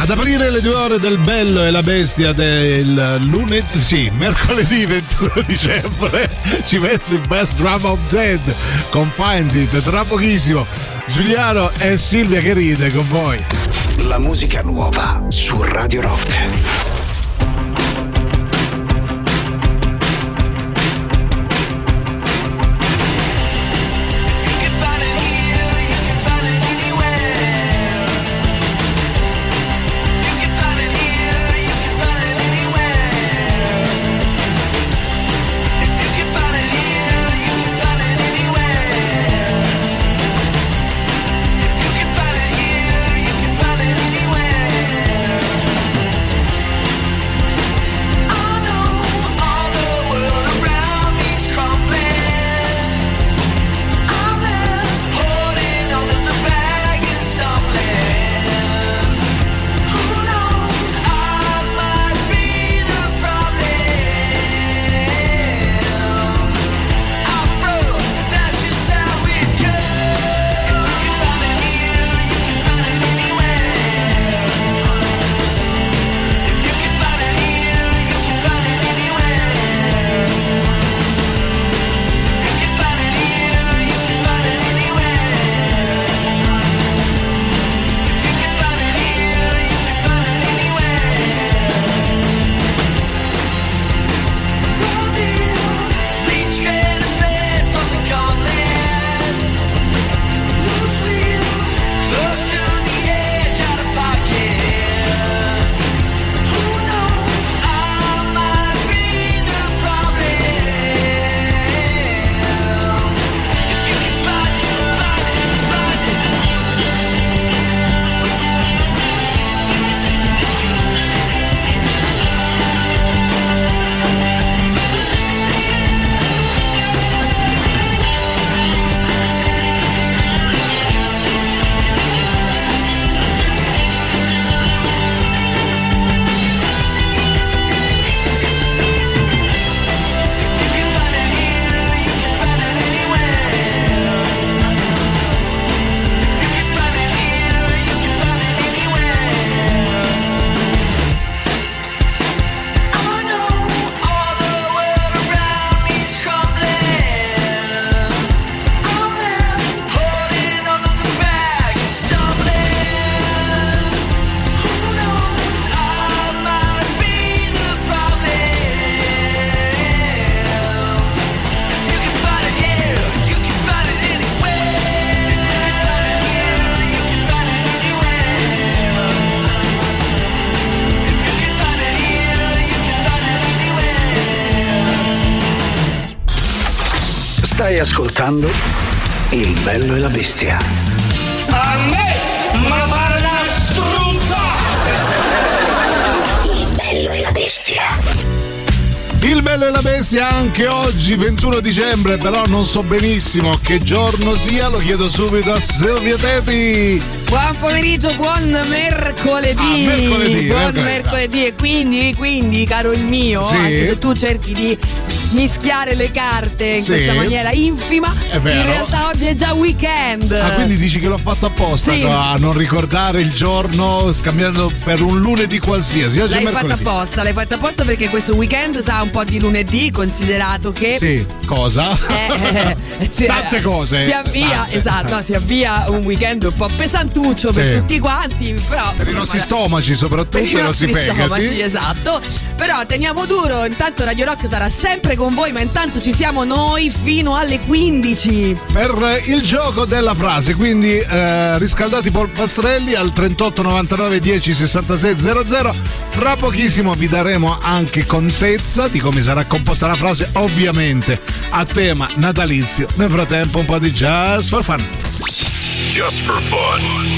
Ad aprire le due ore del Bello e la Bestia del lunedì, sì, mercoledì 21 dicembre ci messo il Best Drum of Dead con Find It tra pochissimo. Giuliano e Silvia che ride con voi. La musica nuova su Radio Rock. Stai ascoltando Il bello e la bestia. A me, ma pare una struzza! Il bello e la bestia. Il bello e la bestia anche oggi 21 dicembre, però non so benissimo che giorno sia, lo chiedo subito a Silvia Teti. Buon pomeriggio, buon mercoledì. Ah, mercoledì, buon mercoledì. mercoledì. E quindi, quindi, caro il mio, Sì. anche se tu cerchi di mischiare le carte in Sì. questa maniera infima, in realtà oggi è già weekend. Ah, quindi dici che l'ho fatto apposta Sì. a non ricordare il giorno scambiando per un lunedì qualsiasi. Oggi L'hai fatta apposta, l'hai fatta apposta perché questo weekend sa un po' di lunedì, considerato che Sì, cosa? Eh, eh, si- Tante cose. Si avvia, Tante. esatto, no, si avvia un weekend un po' pesantuccio per Sì. tutti quanti, però Per i insomma, nostri stomaci soprattutto per i i nostri stomaci, esatto. Però teniamo duro, intanto Radio Rock sarà sempre con voi, ma intanto ci siamo noi fino alle 15. Per il gioco della frase, quindi eh, riscaldati i polpastrelli al 38 99 10 66 00. Fra pochissimo vi daremo anche contezza di come sarà composta la frase, ovviamente a tema natalizio. Nel frattempo un po' di jazz for fun. Just for fun.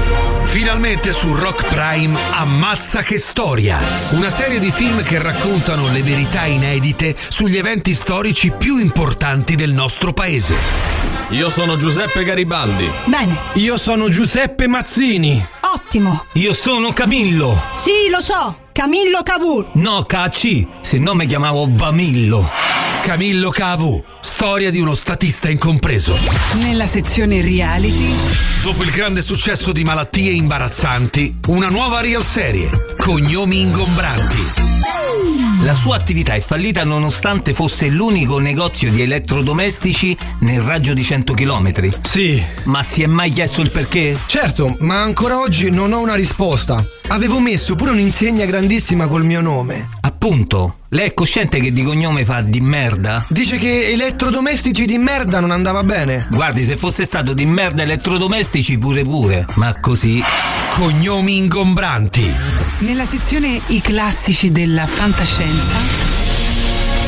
Finalmente su Rock Prime Ammazza che storia, una serie di film che raccontano le verità inedite sugli eventi storici più importanti del nostro paese. Io sono Giuseppe Garibaldi. Bene. Io sono Giuseppe Mazzini. Ottimo. Io sono Camillo. Sì, lo so. Camillo Cavour. No, KC, se no mi chiamavo Vamillo. Camillo Cavu, storia di uno statista incompreso. Nella sezione reality. Dopo il grande successo di malattie imbarazzanti, una nuova real serie, Cognomi ingombranti. La sua attività è fallita nonostante fosse l'unico negozio di elettrodomestici nel raggio di 100 km. Sì. Ma si è mai chiesto il perché? Certo, ma ancora oggi non ho una risposta. Avevo messo pure un'insegna grandissima col mio nome. Appunto. Lei è cosciente che di cognome fa di merda? Dice che elettrodomestici di merda non andava bene. Guardi, se fosse stato di merda elettrodomestici pure pure. Ma così. Cognomi ingombranti. Nella sezione I classici della fantascienza.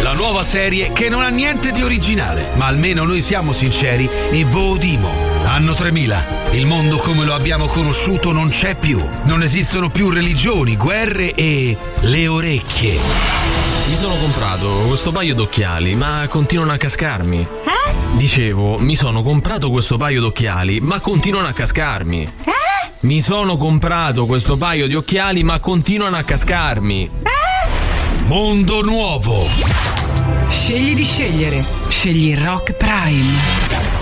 La nuova serie che non ha niente di originale, ma almeno noi siamo sinceri e vodimo. Anno 3000. Il mondo come lo abbiamo conosciuto non c'è più. Non esistono più religioni, guerre e le orecchie. Mi sono comprato questo paio d'occhiali, ma continuano a cascarmi. Eh? Dicevo, mi sono comprato questo paio d'occhiali, ma continuano a cascarmi. Eh? Mi sono comprato questo paio di occhiali, ma continuano a cascarmi. Eh? Mondo nuovo. Scegli di scegliere. Scegli Rock Prime.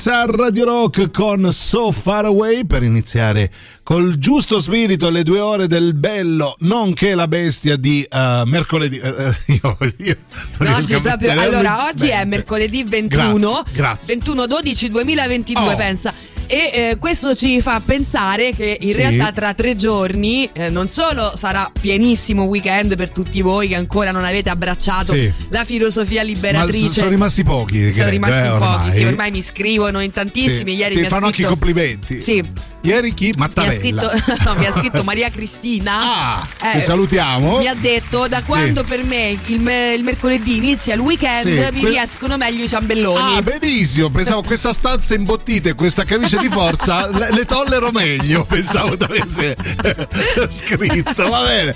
Dire Straits a Radio Rock con So Far Away per iniziare col giusto spirito le due ore del bello, nonché la bestia di eh, mercoledì. Eh, io, io No, oggi proprio, allora, oggi è mercoledì 21, Grazie, grazie. 21 12 2022, Oh. pensa. E eh, questo ci fa pensare che in Sì. realtà tra tre giorni eh, non solo sarà pienissimo weekend per tutti voi che ancora non avete abbracciato Sì. la filosofia Ma liberatrice. s- sono rimasti pochi. Sono rimasti eh, pochi, ormai. sì, ormai mi scrivono in tantissimi. Ieri Ti mi fanno anche i complimenti. Sì, Ieri chi? mi ha Mattarella. scritto, no, mi ha scritto Maria Cristina. Ah, Eh, che salutiamo. Mi ha detto da quando per me il, me- il mercoledì inizia il weekend Sì, mi que- riescono meglio i ciambelloni. Ah, benissimo. Pensavo questa stanza imbottita e questa camicia di forza le, le tollero meglio. Pensavo da avesse scritto. Va bene.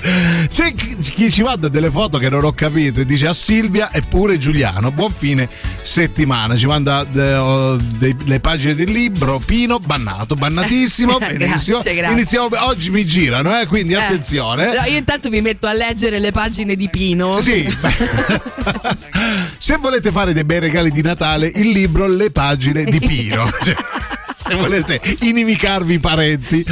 C'è chi, ci manda delle foto che non ho capito e dice a Silvia e pure Giuliano. Buon fine settimana. Ci manda de- dei- le pagine del libro. Pino, bannato, bannatissimo. Benissimo. Grazie, grazie. Iniziamo. Oggi mi girano, eh, quindi Eh, attenzione. no, io intanto mi metto a leggere le pagine di Pino. Sì, se volete fare dei bei regali di Natale, il libro Le pagine di Pino. Se volete inimicarvi i parenti,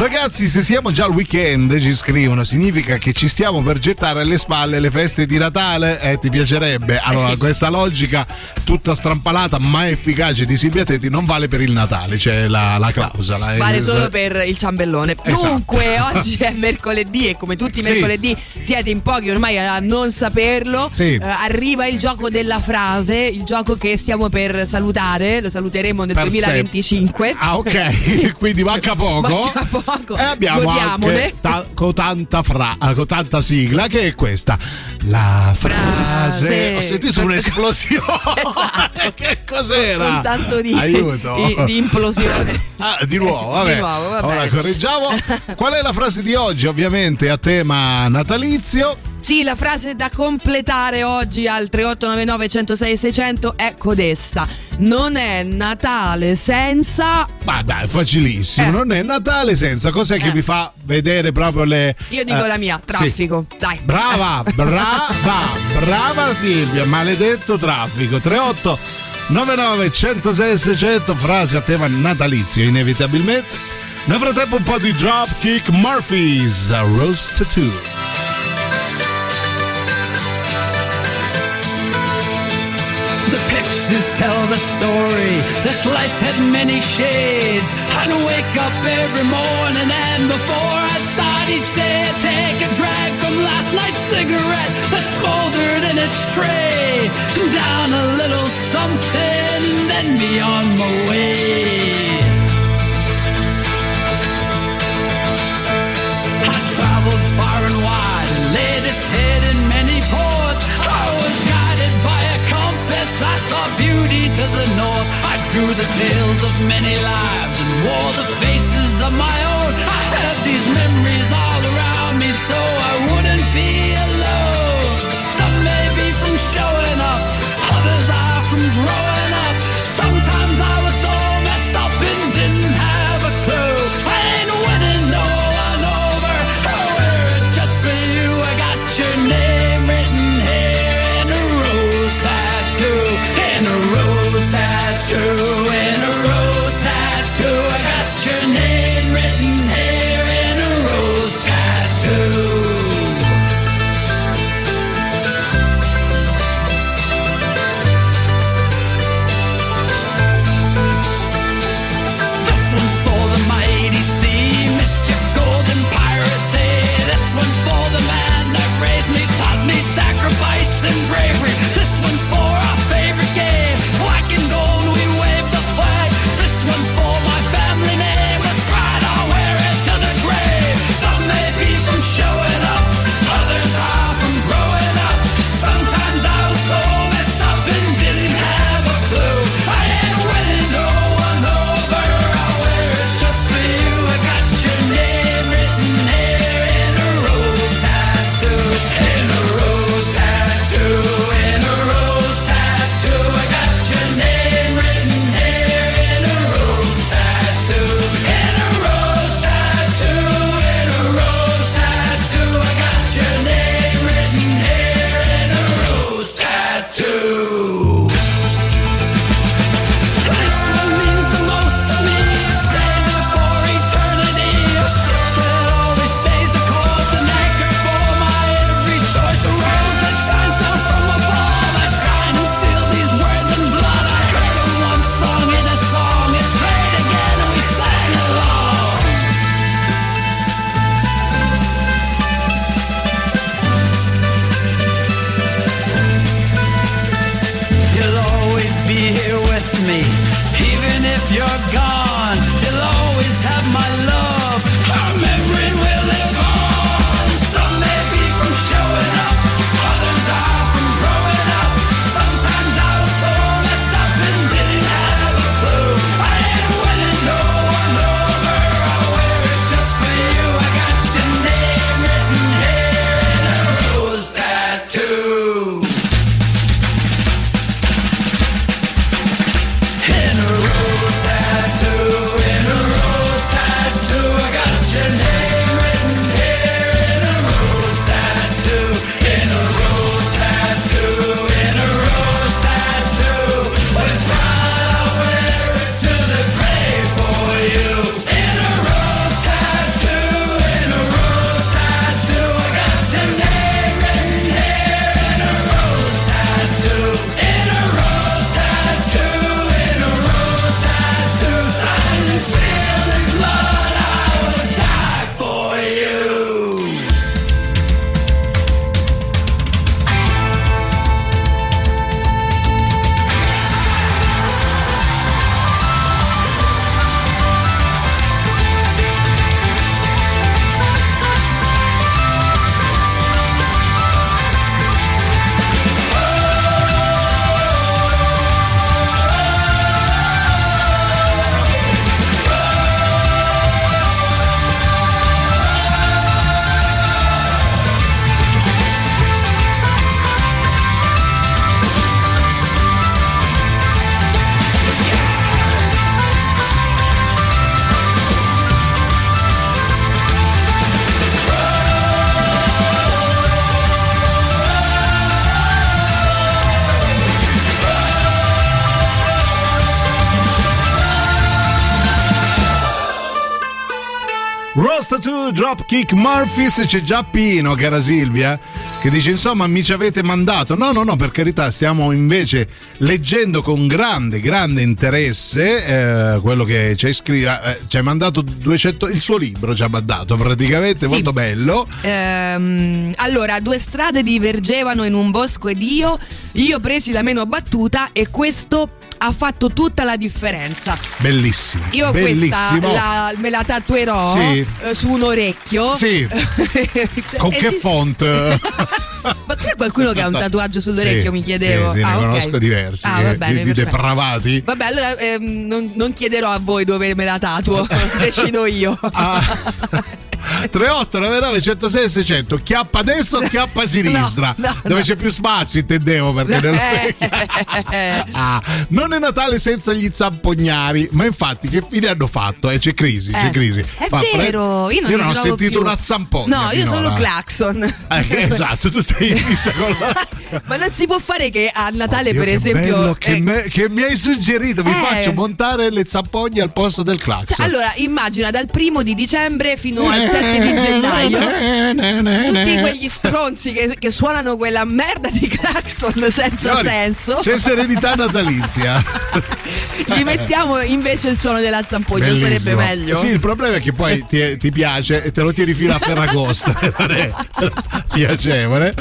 ragazzi, se siamo già al weekend, ci scrivono, significa che ci stiamo per gettare alle spalle le feste di Natale? Eh, ti piacerebbe? Allora, sì. questa logica tutta strampalata ma efficace di Silvia Tetti non vale per il Natale, c'è la, la clausola. Vale Eh, solo per il ciambellone. Esatto. Dunque, oggi è mercoledì e come tutti i Sì. mercoledì siete in pochi ormai a non saperlo. Sì. Eh, arriva il gioco della frase, il gioco che stiamo per salutare, lo saluteremo nel Per 2025. Ah, ok, quindi manca poco. Manca poco. E abbiamo Godiamone. anche ta- con, tanta fra- con tanta sigla che è questa. La frase. Frase. Ho sentito un'esplosione. Esatto. che cos'era? Con tanto di, Aiuto. di- di implosione. Ah, di nuovo, vabbè. Di nuovo, Ora correggiamo. Qual è la frase di oggi? Ovviamente a tema natalizio. Sì, la frase da completare oggi al 3899 106 600 è codesta. Non è Natale senza. Ma dai, facilissimo. Eh. Non è Natale senza. Cos'è che Eh. vi fa vedere proprio le. Io dico eh, la mia, sì. traffico. Dai. Brava, brava, brava Silvia, maledetto traffico. 38 99 106 600 frase a tema natalizio inevitabilmente. Nel frattempo un po' di Dropkick Murphys, Roast 2. Pictures tell the story. This life had many shades. I'd wake up every morning and before I'd start each day, I'd take a drag from last night's cigarette that smoldered in its tray. Down a little something, then be on my way. I traveled far and wide and laid its head in many ports. Compass. I saw beauty to the north. I drew the tales of many lives and wore the faces of my own. I had these memories all around me so I wouldn't be alone. Some may be from showing up, others are from growing Dropkick Murphys c'è già Pino che era Silvia che dice insomma mi ci avete mandato no no no per carità stiamo invece leggendo con grande grande interesse eh, quello che ci hai scritto eh, ci hai mandato 200 il suo libro ci ha mandato praticamente Sì. molto bello Ehm, allora, due strade divergevano in un bosco ed io, io presi la meno battuta e questo ha fatto tutta la differenza. bellissimo Io bellissimo questa la- me la tatuerò Sì. eh, su un orecchio. Sì. Cioè, con che esi- font Ma c'è qualcuno che ha un tatuaggio sull'orecchio, Sì, mi chiedevo. sì, sì, ne Ah, ok. conosco diversi Ah, che- va bene, di, di depravati Vabbè, allora ehm, non, non chiederò a voi dove me la tatuo, decido io. Ah. 3899 106 600 chiappa a destra o chiappa a sinistra No, no, dove no. c'è più spazio intendevo perché Eh, Ah, non è Natale senza gli zampognari ma infatti che fine hanno fatto eh, c'è crisi c'è Eh, crisi È Fa vero, io non, li ho trovo sentito più. una zampogna No, io solo clacson. Eh, esatto tu stai in fissa con la Ma non si può fare che a Natale, Dio, per esempio. bello che, eh, me- che mi hai suggerito mi Eh. faccio montare le zampogne al posto del clacson cioè, allora, immagina dal primo di dicembre fino al 7 di gennaio tutti quegli stronzi che, che suonano quella merda di clacson senza Signori, senso. c'è serenità natalizia Gli mettiamo invece il suono della zampogna, non sarebbe meglio? Sì, il problema è che poi ti, ti piace e te lo tieni fino a Ferragosto. non piacevole.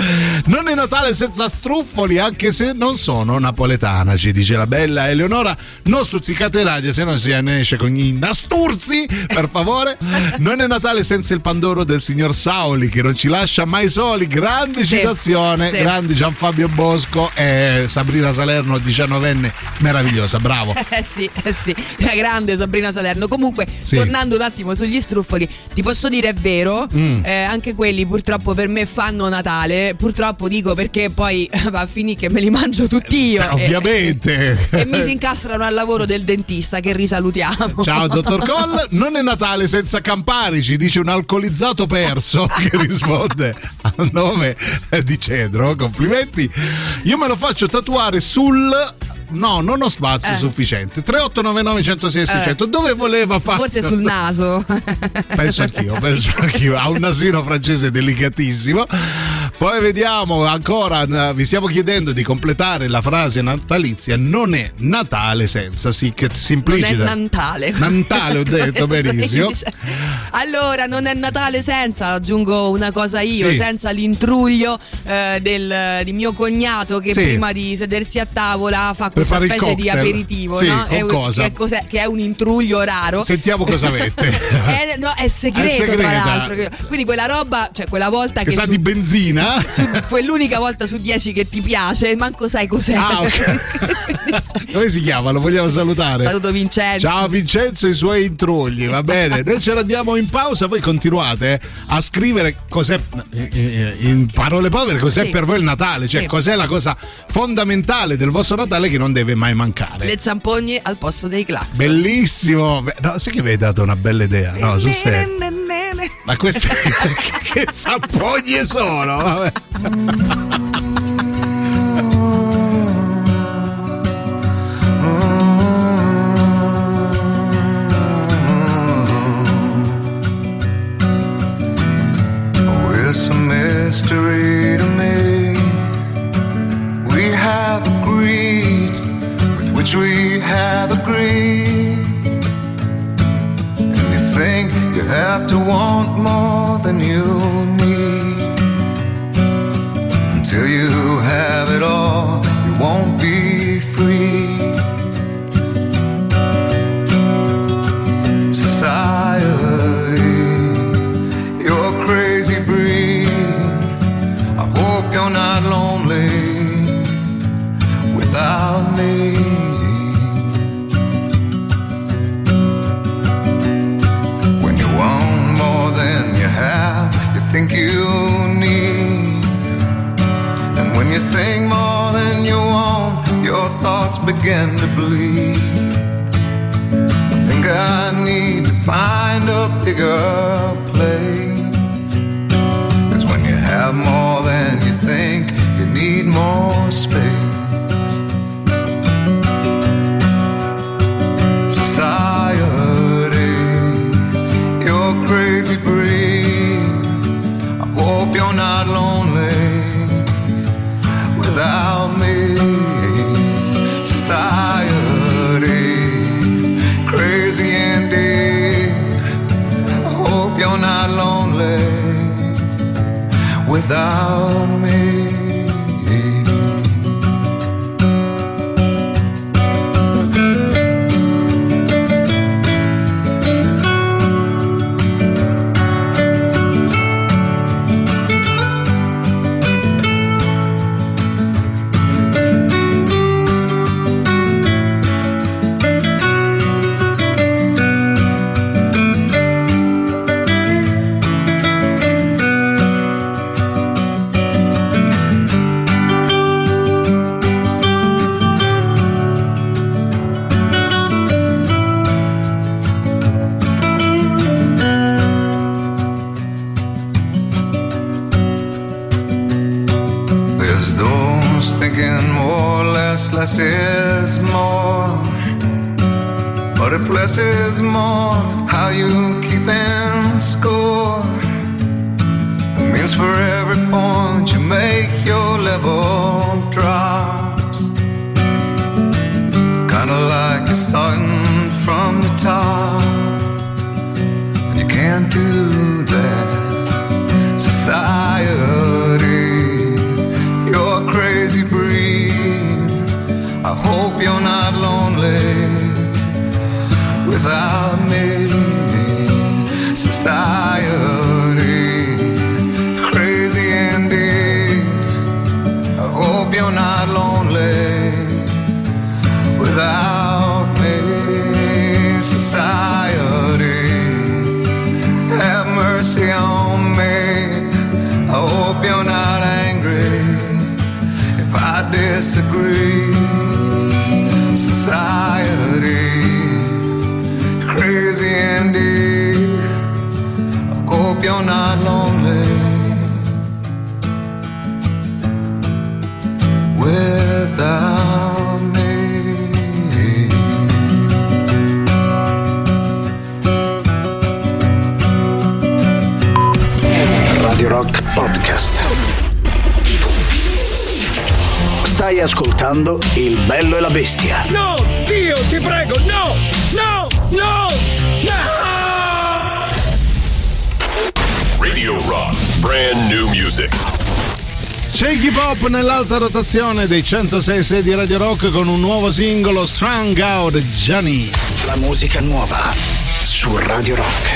Non è Natale senza struffoli, anche se non sono napoletana, ci dice la bella Eleonora. Non stuzzicate radio, se no si ne esce con i nasturzi, per favore. Non è Natale senza il pandoro del signor Sauli, che non ci lascia mai soli. Grande Sì, citazione, sì. grande Gian Fabio Bosco e Sabrina Salerno, 19enne, meravigliosa, bravo. Eh sì, eh sì, la grande Sabrina Salerno. Comunque, Sì. tornando un attimo sugli struffoli, ti posso dire è vero, Mm. eh, anche quelli purtroppo per me fanno Natale. Purtroppo dico perché poi va a finire che me li mangio tutti io. Eh, e- Ovviamente. E, mi si incastrano al lavoro del dentista che risalutiamo. Ciao dottor Coll, non è Natale senza Campari, ci dice un alcolizzato perso che risponde al nome di Cedro, complimenti. Io me lo faccio tatuare sul... No, non ho spazio Eh. sufficiente. 3899 106 600. Dove voleva fare? Forse sul naso. Penso anch'io, penso anch'io. Ha un nasino francese delicatissimo. Poi vediamo ancora, vi stiamo chiedendo di completare la frase natalizia. Non è Natale senza, sì, che Non è simplicita. Natale. Natale, ho detto benissimo. Allora, non è Natale senza, aggiungo una cosa io, Sì. senza l'intruglio eh, del, di mio cognato che Sì. prima di sedersi a tavola fa questa specie di cocktail. aperitivo, Sì, no? È un-? Che, cos'è- che è un intruglio raro. Sentiamo cosa avete. È, no, è segreto, È tra l'altro. Quindi quella roba, cioè quella volta Che che, sa su- di benzina? su- quell'unica volta su dieci che ti piace, manco sai cos'è. Ah, ok. Come si chiama? Lo vogliamo salutare? Saluto Vincenzo. Ciao Vincenzo e i suoi intrugli, va bene. Noi ce l'andiamo in pausa, voi continuate a scrivere cos'è, eh, in parole povere, cos'è Sì. per voi il Natale, cioè Sì. cos'è la cosa fondamentale del vostro Natale che non deve mai mancare. Le zampogne al posto dei clax. Bellissimo, no, sai che mi hai dato una bella idea, no, sul serio. Ma queste che zampoglie sono? Vabbè. It's a mystery to me. We have agreed which we have agreed. Ascoltando Il bello e la bestia. No, Dio, ti prego, no! No! No! No! Radio Rock, brand new music. Shaggy Pop nell'alta rotazione dei 106 di Radio Rock con un nuovo singolo Strung Out Johnny. La musica nuova su Radio Rock.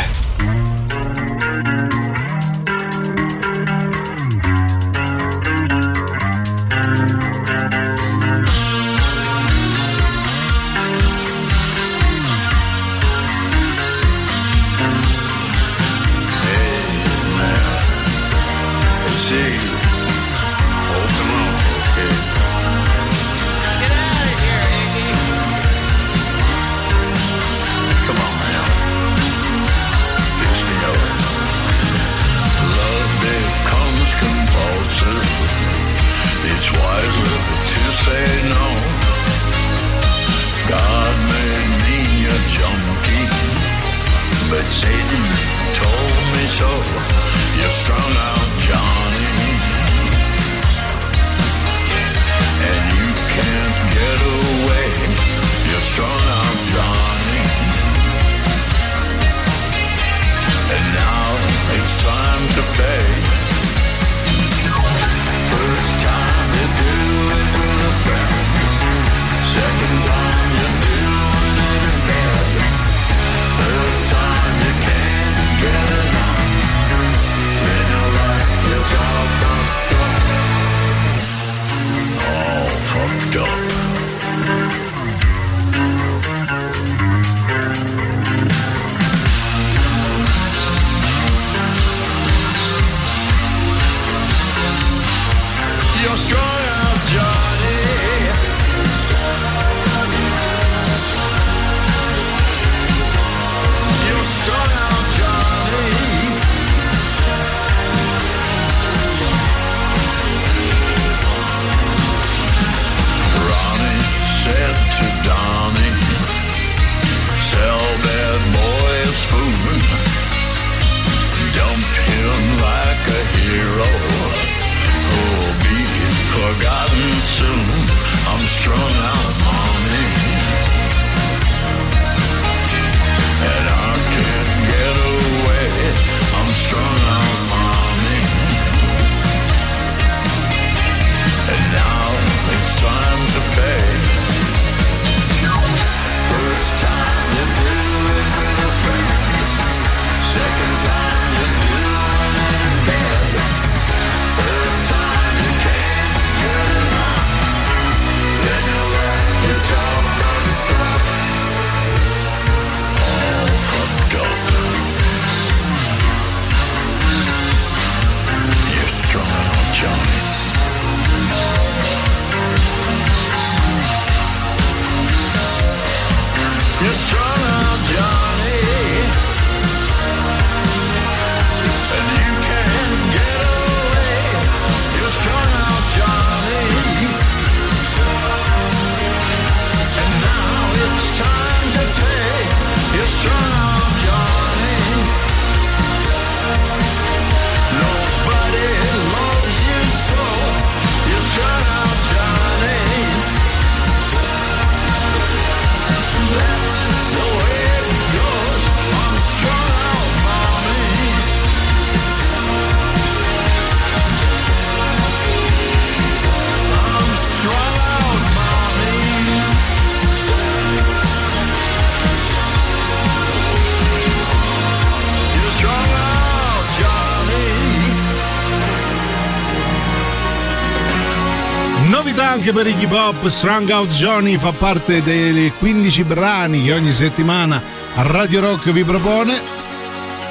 Anche per Iggy Pop, Strung Out Johnny fa parte dei 15 brani che ogni settimana Radio Rock vi propone.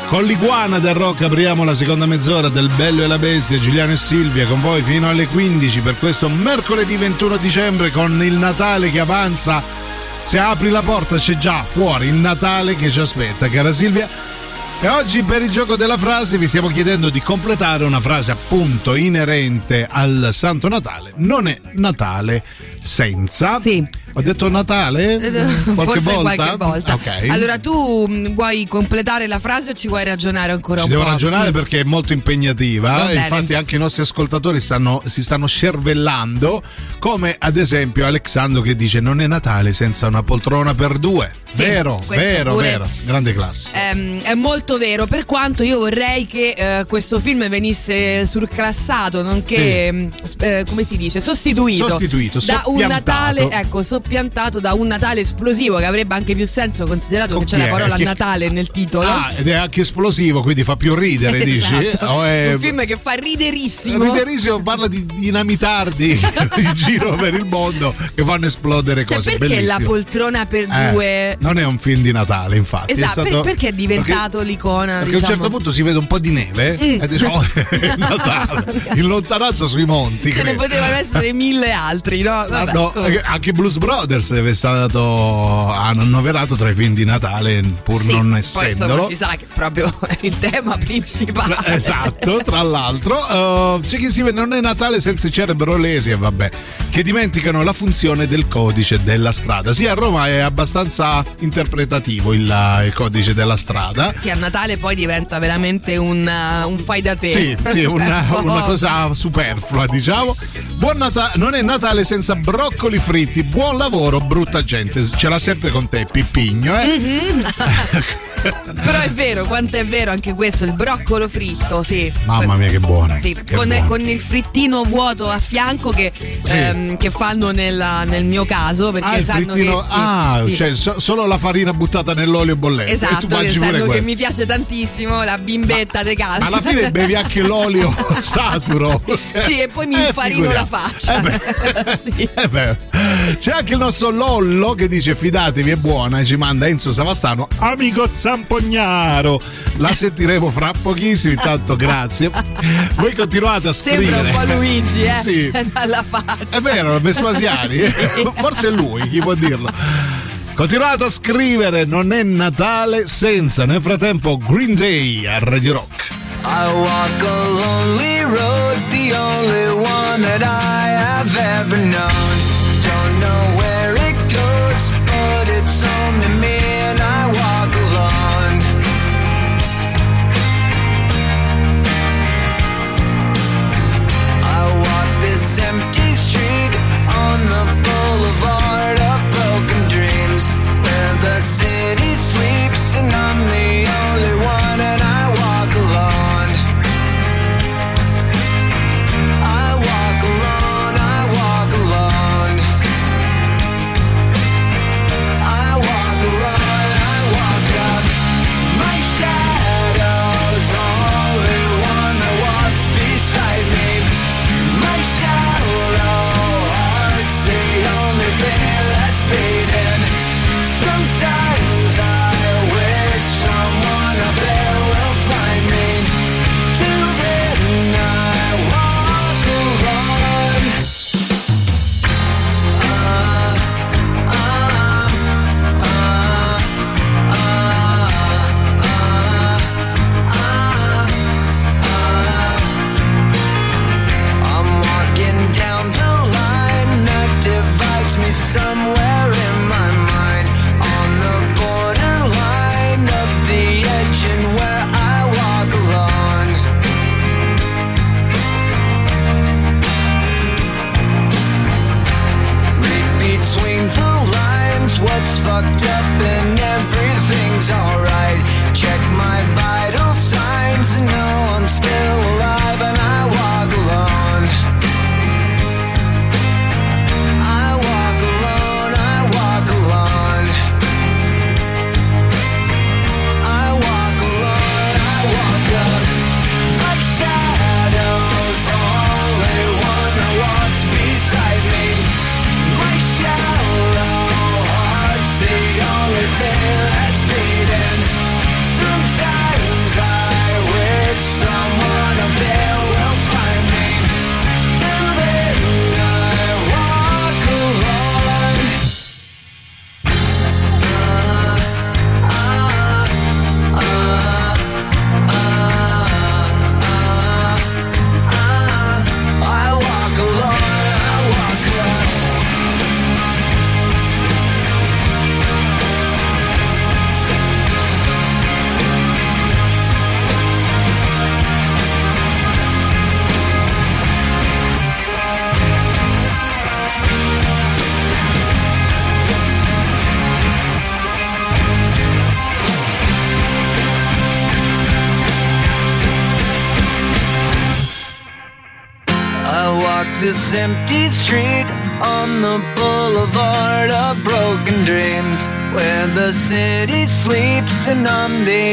Con l'iguana del rock apriamo la seconda mezz'ora del Bello e la Bestia, Giuliano e Silvia con voi fino alle 15 per questo mercoledì 21 dicembre con il Natale che avanza. Se apri la porta c'è già fuori il Natale che ci aspetta, cara Silvia. E oggi per il gioco della frase vi stiamo chiedendo di completare una frase appunto inerente al Santo Natale. Non è Natale senza. Sì. Ho detto Natale? Qualche Forse volta? qualche volta. Ok. Allora tu mh, vuoi completare la frase o ci vuoi ragionare ancora Ci un devo po'? ragionare perché è molto impegnativa infatti anche i nostri ascoltatori stanno- si stanno scervellando come ad esempio Alexandro che dice non è Natale senza una poltrona per due Sì, vero vero vero grande classe Ehm, è molto vero, per quanto io vorrei che eh, questo film venisse surclassato, nonché, mh, sp- eh, come si dice, sostituito, Sostituito, da un. Natale, ecco, soppiantato da un Natale esplosivo, che avrebbe anche più senso considerato che c'è la è? parola Chi- Natale nel titolo. ah ed è anche esplosivo quindi fa più ridere dici Esatto. O è- Un film che fa riderissimo. Riderissimo parla di dinamitardi in giro per il mondo che fanno esplodere Cioè, cose perché la bellissimo. poltrona per Eh, due? non è un film di Natale infatti è Esatto, per- stato- perché è diventato l'icona? Perché a un diciamo? certo punto si vede un po' di neve Mm. e dice, oh, è Natale, in lontananza sui monti. Ce ne credo. potevano essere mille altri, no? Ah, Vabbè, no, comunque. anche Blues Brothers è stato annoverato tra i film di Natale pur Sì, non poi insomma essendolo. si sa che è proprio il tema principale. Esatto, tra l'altro, eh, c'è chi si vede non è Natale senza i cerebrolesi e vabbè, che dimenticano la funzione del codice della strada. Sì, a Roma è abbastanza interpretativo il, il codice della strada. Sì, a Natale poi diventa veramente un, uh, un fai da te. Sì, sì, Cioè, una, oh. una cosa superflua, diciamo. Buon Natale, non è Natale senza broccoli fritti. Buon lavoro, brutta gente. Ce l'ha sempre con te, Pippigno, eh? Mhm. Però è vero, quanto è vero anche questo, il broccolo fritto, sì. Mamma mia, che buono. Sì, Che con, buono. con il frittino vuoto a fianco che, Sì. ehm, che fanno nella- nel mio caso perché Ah, sanno frittino- che sì, ah, cioè so- solo la farina buttata nell'olio bollente. Esatto, che sanno che mi piace tantissimo la bimbetta de casa. Alla fine bevi anche l'olio saturo. Sì, e poi mi Eh, infarino la figuriamo. faccia. Sì. Eh c'è anche il nostro Lollo che dice fidatevi è buona e ci manda Enzo Savastano amico Zampognaro la sentiremo fra pochissimo intanto grazie voi continuate a Sembra scrivere un po' Luigi, eh? Sì. Dalla faccia. è vero Vespasiani Sì. forse è lui chi può dirlo continuate a scrivere non è Natale senza nel frattempo Green Day a Radio Rock I walk a lonely road, the only one that I have ever known. Sleeps and I'm the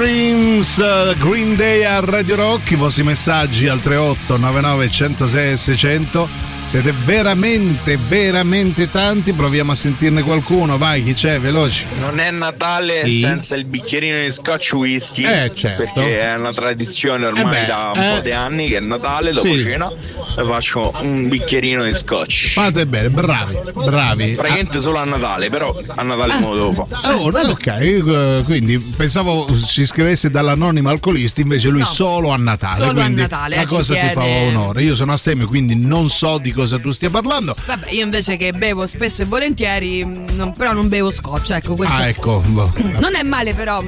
Dreams, eh, Green Day a Radio Rock, i vostri messaggi al 38 99 106 600. Siete veramente, veramente tanti. Proviamo a sentirne qualcuno. Vai, chi c'è? Veloci. Non è Natale Sì. senza il bicchierino di scotch whisky. Eh, certo. Perché è una tradizione ormai Eh beh, da un eh. po' di anni che è Natale, dopo Sì. cena, faccio un bicchierino di scotch. Fate bene, bravi, bravi. Praticamente solo a Natale, però a Natale devo fare. Oh, no, ok, eh, quindi pensavo si scrivesse dall'anonimo alcolisti, invece lui solo a Natale. Solo a quindi Natale, La eh, cosa ti fa onore. Io sono astemio, quindi non so di cosa tu stia parlando. Vabbè, io invece che bevo spesso e volentieri, mh, non- però non bevo scotch, ecco questo. Ah, ecco. boh. Non è male però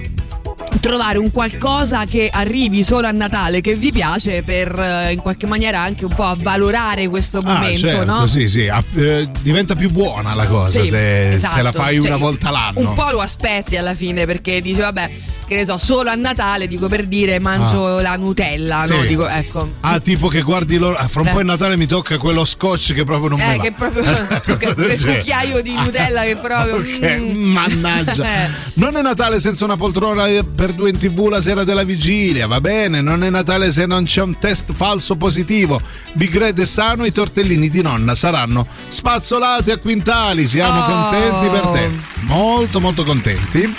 trovare un qualcosa che arrivi solo a Natale che vi piace per eh, in qualche maniera anche un po' avvalorare questo Ah, momento, certo, no? sì, sì, ah, eh, diventa più buona la cosa Sì, se, esatto. se la fai una Cioè, volta l'anno. Un po' lo aspetti alla fine perché dici vabbè, che ne so, solo a Natale, dico per dire, mangio la Nutella, no? Ah. Sì. Dico, ecco. Ah, tipo che guardi loro. ah, fra un Eh. po' è Natale mi tocca quello scotch che proprio non me Eh, va. che proprio quel cucchiaio di Nutella che proprio. Ok, mm. mannaggia. Eh. Non è Natale senza una poltrona per due in tv la sera della vigilia, va bene? Non è Natale se non c'è un test falso positivo. Big Red è sano, i tortellini di nonna saranno spazzolati a quintali. Siamo Oh. contenti per te. Molto, molto contenti.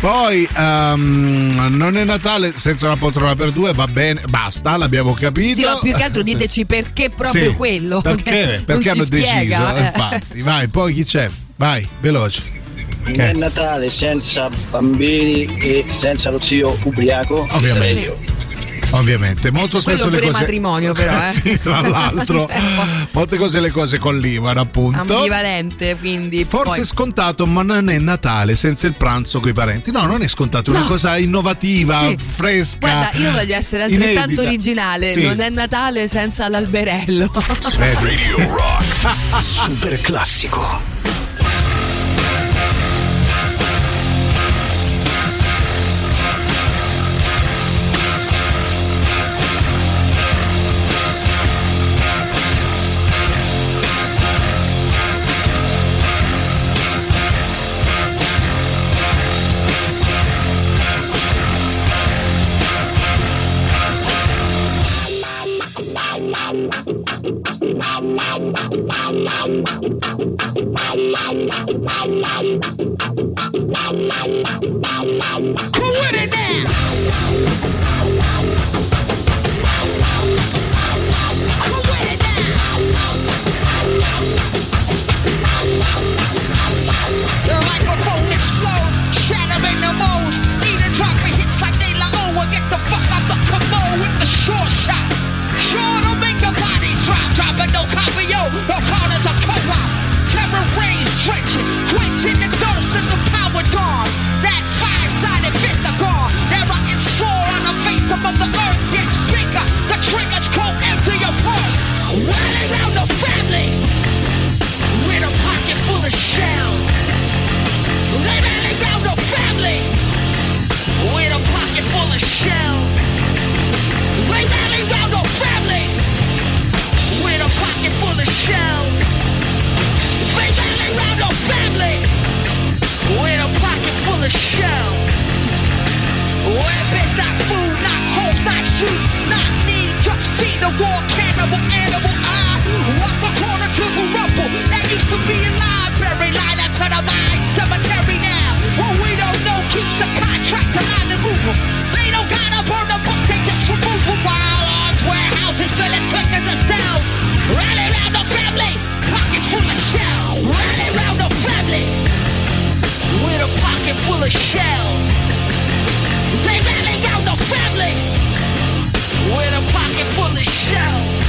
Poi ehm, non è Natale senza una poltrona per due, va bene, basta, l'abbiamo capito. Sì, ma più che altro diteci perché proprio Sì, quello. Perché? Perché hanno deciso, eh. infatti. Vai, poi chi c'è? Vai, veloce. Non è Natale senza bambini e senza lo zio ubriaco. Ovviamente. Ovviamente, molto spesso Quello le cose. matrimonio, però, eh. sì, tra l'altro. Cioè, po' molte cose le cose collivano, appunto. ambivalente, quindi. Forse poi- è scontato, ma non è Natale senza il pranzo coi parenti. No, non è scontato, è una No. cosa innovativa, Sì. fresca. Guarda, io voglio essere altrettanto inedita. originale. Sì. Non è Natale senza l'alberello. Radio Rock. Super classico. Who with it now? With it now? The microphone explodes, the mold. Need a drop of hits like Get the fuck off the with the short shot. Sure, don't make the body drop. Dropping no copy, yo. No copy rays drenching, quenching the thirst of the power dawn. That five-sided pentagon, that rotten sword on the face of the earth gets bigger. The triggers go empty your pulse. Rally round the family with a pocket full of shells. They full of shells. Weapons, not food, not homes, not shoes, not need, just feed the war cannibal animal. I walk the corner to the rumble that used to be alive. Military line up to the mine cemetery now. What we don't know keeps the contract alive and moving. They don't gotta burn the book, they just remove them. While arms, warehouses, fill as quick as a cell. Rally round the family, pockets full of shell. Rally round the family, with a pocket full of shells. They rally round the family, with a pocket full of shells.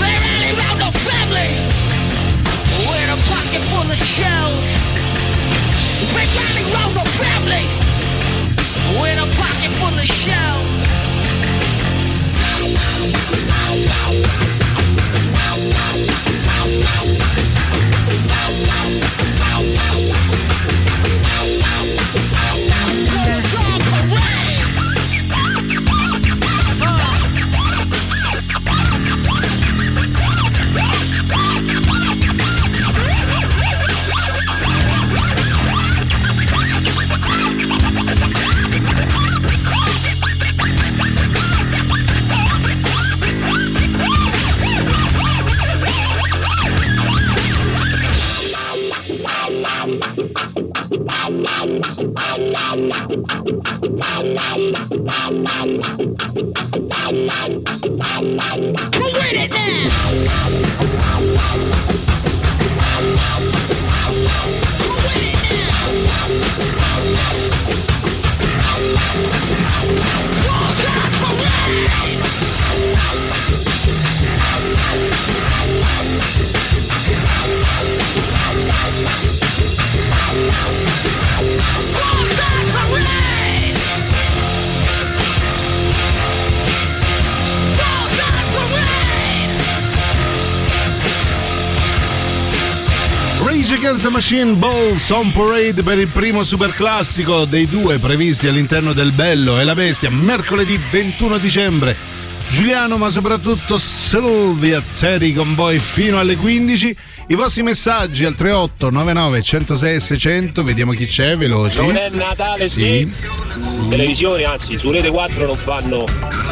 They rally round the family, with a pocket full of shells. They rally round the family, with a pocket full of shells. Who yeah. Against the Machine Balls on Parade per il primo super classico dei due previsti all'interno del Bello e la Bestia mercoledì 21 dicembre. Giuliano, ma soprattutto Silvia Zeri con voi fino alle 15. I vostri messaggi al 38 99 106 600. Vediamo chi c'è, veloci. Non è Natale, sì. Televisione, anzi, su Rete 4 non fanno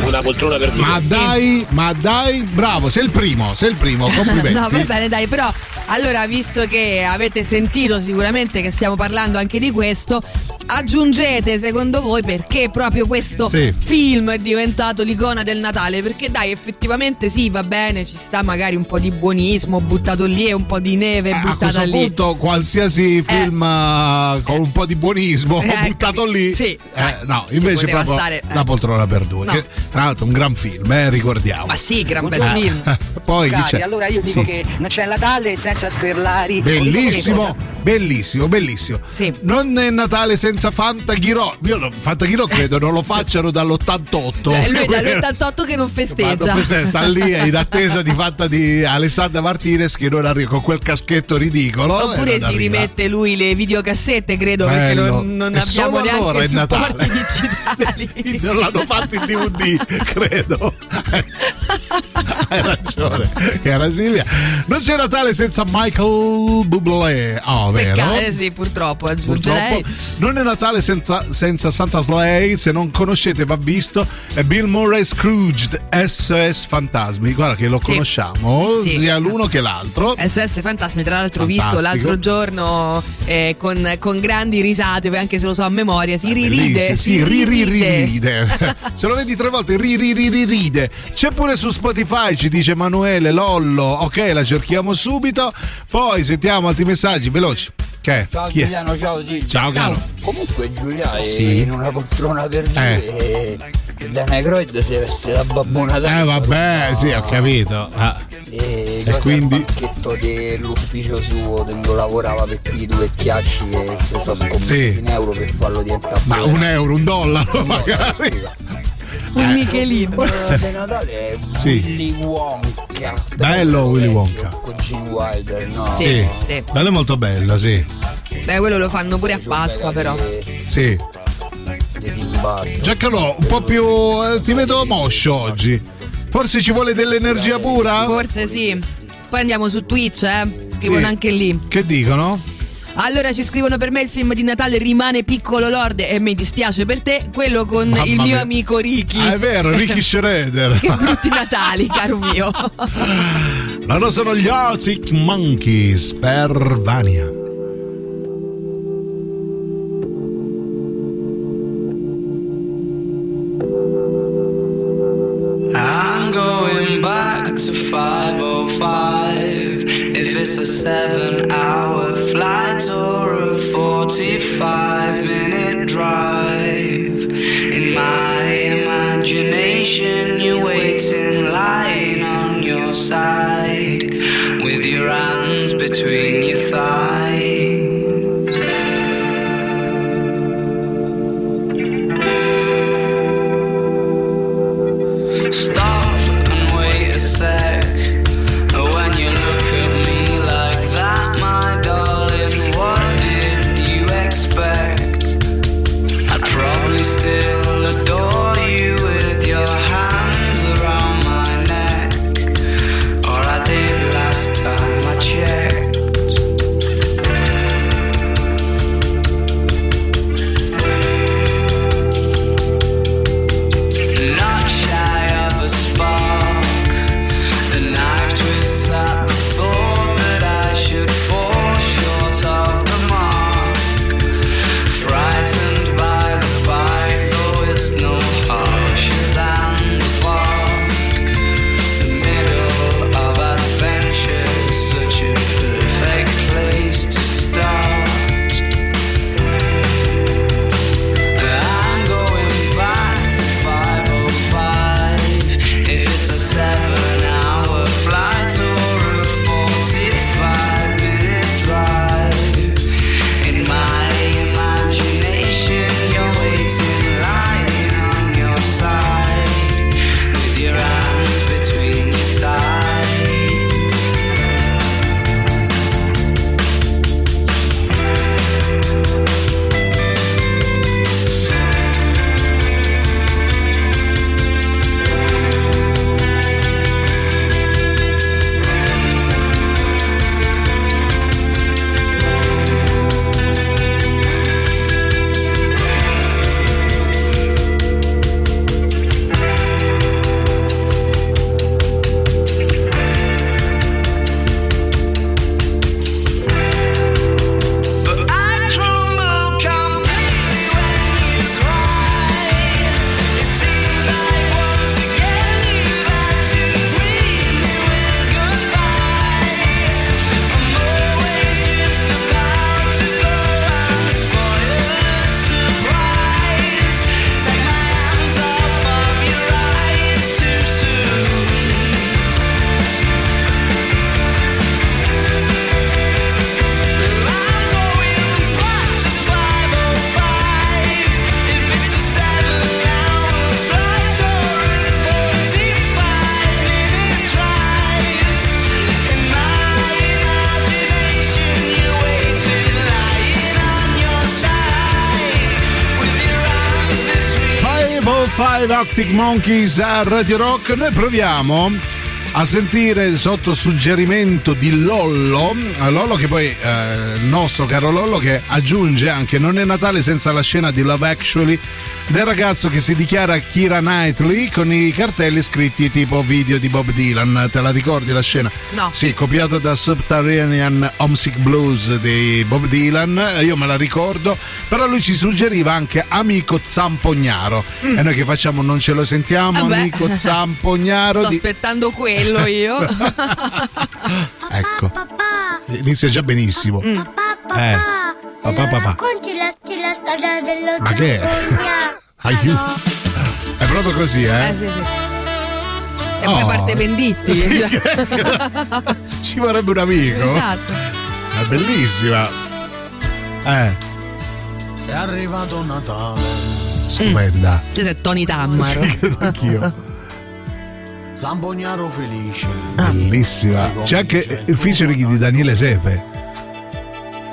una poltrona per due. Ma dai, ma dai, bravo, sei il primo, sei il primo, complimenti. no, va bene, dai, però allora, visto che avete sentito sicuramente che stiamo parlando anche di questo, aggiungete secondo voi perché proprio questo Sì. film è diventato l'icona del Natale? Perché dai, effettivamente sì, va bene, ci sta magari un po' di buonismo buttato lì e un po' di neve A buttata questo lì. punto, qualsiasi film eh, con un po' di buonismo Eh, buttato lì, sì, eh, no, invece proprio stare, eh. la poltrona per due. No. Che, tra l'altro, un gran film, eh, ricordiamo. Ma sì, gran bel Eh, film. Poi c'è? allora io dico Sì. che non c'è Natale senza sperlari. Bellissimo, bellissimo, bellissimo. Non è Natale senza Fanta Ghirò. Io non- Fanta Ghirò credo non lo facciano dall'88. Eh, lui dall'88 che non festeggia. Quando sta lì in attesa di fatta di Alessandra Martinez che non arriva con quel caschetto ridicolo. e Oppure non si arriva. rimette lui le videocassette, credo, perché Bello. non, non E abbiamo allora neanche è supporti Natale. digitali. non l'hanno fatto in DVD, credo. Hai ragione, cara Silvia. Non c'è Natale senza Michael Bublé. Oh, vero? Peccato, eh sì, purtroppo aggiungerei. Purtroppo non è Natale senza, senza Santa Slay, se non conoscete va visto, è Bill Murray Scrooged SOS Fantasmi, guarda che lo Sì. conosciamo, Sì. sia l'uno che l'altro. SOS Fantasmi, tra l'altro ho visto Fantastico. l'altro giorno eh, con, con grandi risate, anche se lo so a memoria, si riride. Bellissimo, si riride. ri, ride. Se lo vedi tre volte, ri, ri, ri, ri, ride. C'è pure su Spotify, ci dice Emanuele Lollo. Ok, la cerchiamo subito. Poi sentiamo altri messaggi veloci. Che è? Ciao Chi è? Giuliano, ciao sì. Ciao, caro. Comunque Giulia è Sì. in una poltrona per due Eh. Dana Croyd si veste da babbona da Eh vabbè, sì, ho capito. Ah. e, E quindi? il banchetto dell'ufficio suo dove lavorava per quei due chiacci e si sono scommessi Sì. in euro per farlo diventare Ma un euro, un dollaro magari. Un Michelino. Quello di Natale è Sì. Willy Wonka Bello Willy Wonka. con Gene Wilder no? Sì, sì. Bella e molto bella, sì. Eh, quello lo fanno pure a Pasqua, però. Sì. Burton Giaccalò, un po' più. eh, ti vedo moscio oggi. Forse ci vuole dell'energia pura? Forse sì. Poi andiamo su Twitch, eh. Scrivono Sì. anche lì. Che dicono? Allora ci scrivono per me il film di Natale rimane piccolo Lord e mi dispiace per te, quello con Mamma il mio mia. amico Ricky. Ah, è vero, Ricky Schroeder. che brutti Natali, caro mio. Loro sono gli Arctic Monkeys per Vania. A seven hour flight or a 45 minute drive. In my imagination, you're waiting, lying on your side. With your hands between Arctic Monkeys a Radio Rock. Noi proviamo a sentire sotto suggerimento di Lollo, eh, Lollo che poi, eh, il nostro caro Lollo, che aggiunge anche Non è Natale senza la scena di Love Actually del ragazzo che si dichiara Kira Knightley con i cartelli scritti tipo video di Bob Dylan. Te la ricordi la scena? No. Sì, copiata da Subterranean Homesick Blues di Bob Dylan, io me la ricordo, però lui ci suggeriva anche Amico Zampognaro. Mm. E noi che facciamo non ce lo sentiamo, Vabbè. Amico Zampognaro. Sto di- aspettando quello io. Ecco, inizia già benissimo. Mm. Eh, papà papà. Racconti la, la storia dello Ma che è? Aiuto. È proprio così, eh? Eh, sì, sì. E poi Oh. parte Venditti. Sì, Ci vorrebbe un amico. Esatto. È bellissima. Eh, arrivato Natale. stupenda. Questo è Tony Tammaro. Sì, credo anch'io. Zampognaro felice. Bellissima. C'è anche il featuring di Daniele Sepe.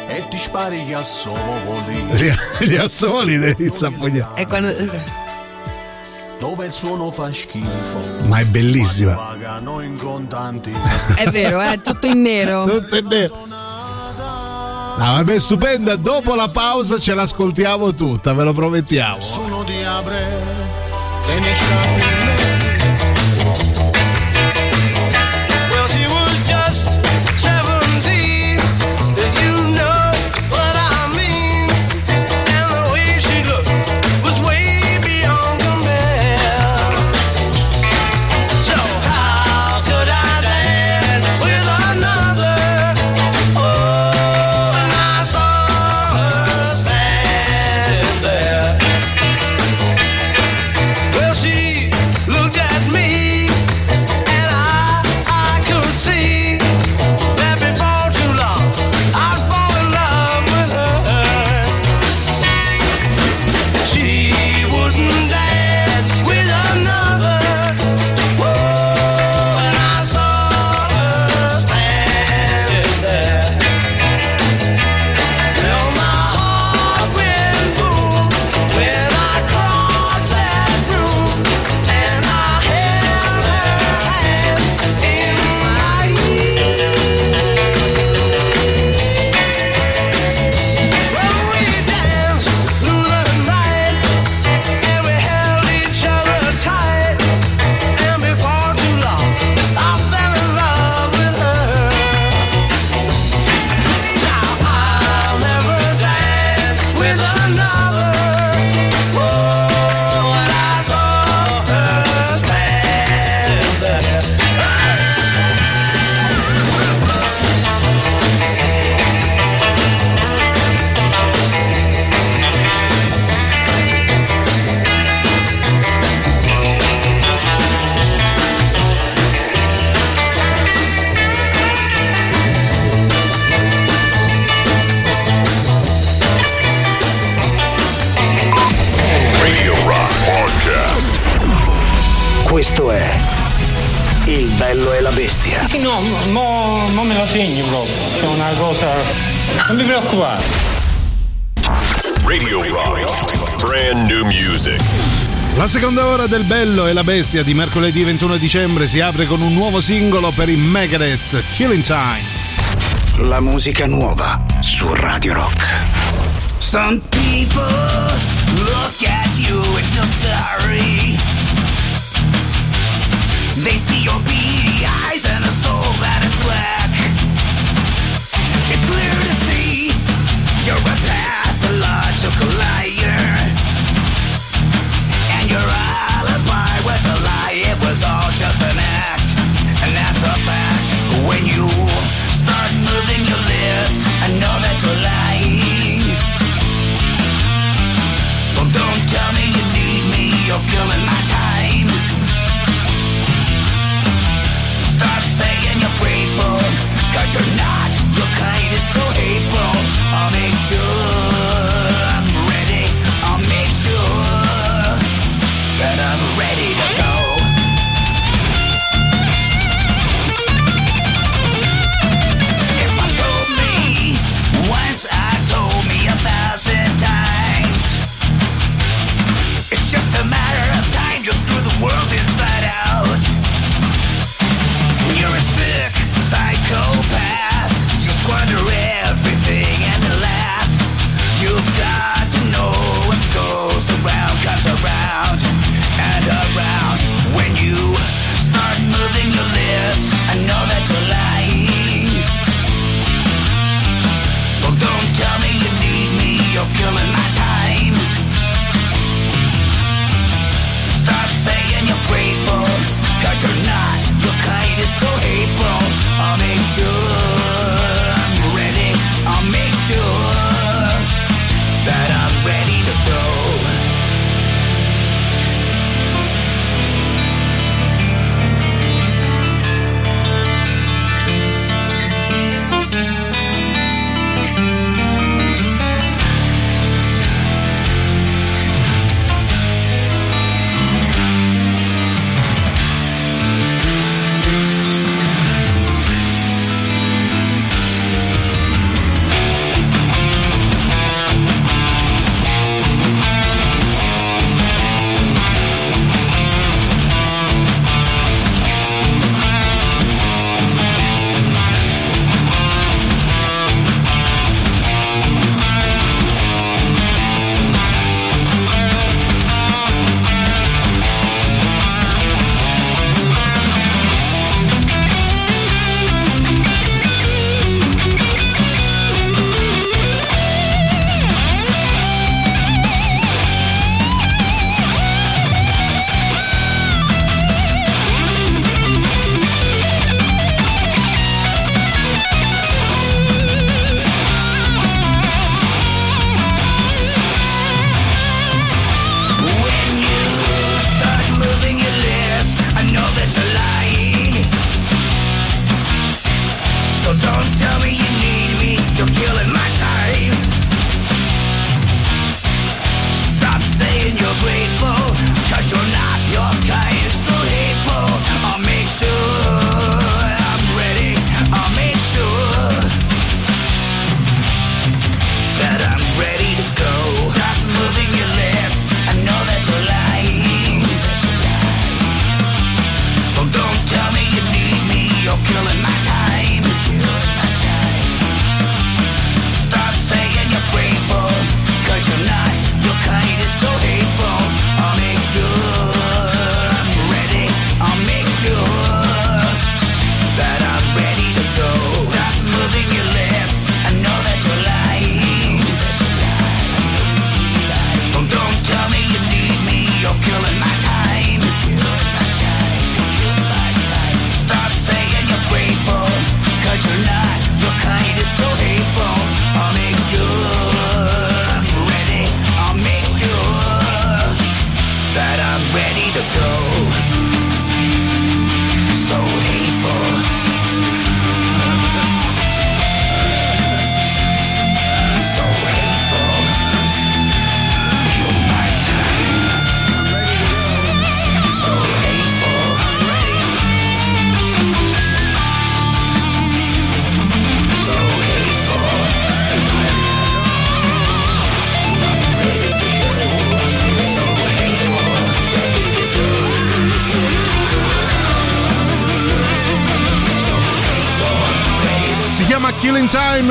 E ti spari che a solo voli. Gli, gli assoli di Zampognaro. E quando... Dove il suono fa schifo. Ma è bellissima. Pagano in contanti. È vero, è tutto in nero. Tutto in nero. Ah, vabbè, stupenda. Dopo la pausa ce l'ascoltiamo tutta, ve lo promettiamo. Sono diabre, te ne e la bestia di mercoledì 21 dicembre si apre con un nuovo singolo per i Megadeth, Killing Time. La musica nuova su Radio Rock. Some people look at you and feel sorry. They see your beady eyes and a soul that is black. It's clear to see you're a pathological liar. a lie, it was all just an act, and that's a fact. When you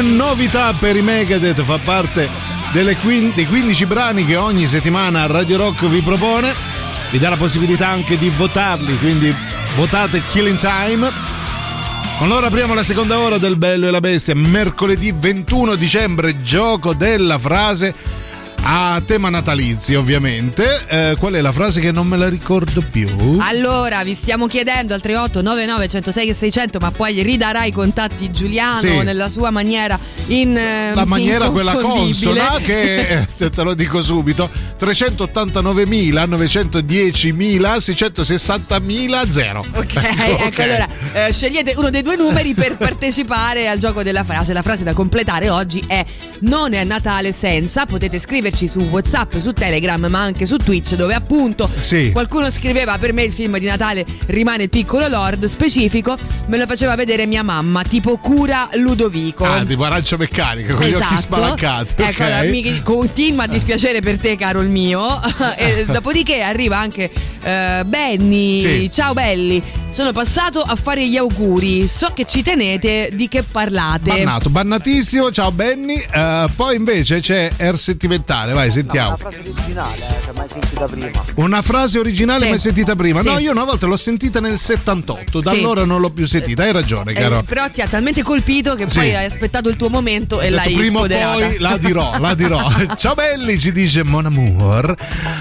novità per i Megadeth, fa parte quin- dei 15 brani che ogni settimana Radio Rock vi propone. Vi dà la possibilità anche di votarli, quindi votate Killing Time. Con loro apriamo la seconda ora del Bello e la Bestia, mercoledì 21 dicembre, gioco della frase a tema natalizio ovviamente. Eh, qual è la frase che non me la ricordo più? Allora, vi stiamo chiedendo al 38 99 106 e 600, ma poi ridarà i contatti Giuliano Sì. nella sua maniera in eh, la maniera quella consona che eh, te lo dico subito 389.000 910.000 660.000 0 Ok, ecco allora eh, scegliete uno dei due numeri per partecipare al gioco della frase. La frase da completare oggi è Non è Natale senza. Potete scriverci su WhatsApp, su Telegram, ma anche su Twitch, dove appunto Sì. qualcuno scriveva per me il film di Natale rimane il piccolo Lord. Specifico, me lo faceva vedere mia mamma, tipo cura Ludovico. ah tipo arancia meccanica con gli occhi spalancati Ecco, allora, mi continua a dispiacere per te, caro il mio. e dopodiché arriva anche eh, Benny. Sì. Ciao belli, sono passato a fare gli auguri. So che ci tenete di che parlate. Bannato, bannatissimo, ciao Benny. Eh, poi invece c'è Air Sentimentale, vai, sentiamo. Una frase originale, eh, che mai sentita prima. Una frase originale Sì. mai sentita prima. Sì. No, io una volta l'ho sentita nel 78, da Sì. allora non l'ho più sentita. Hai ragione, Eh, caro. però ti ha talmente colpito che Sì. poi hai aspettato il tuo momento e detto, l'hai prima o spoderata. poi la dirò, la dirò. Ciao belli, ci dice Mon Amour.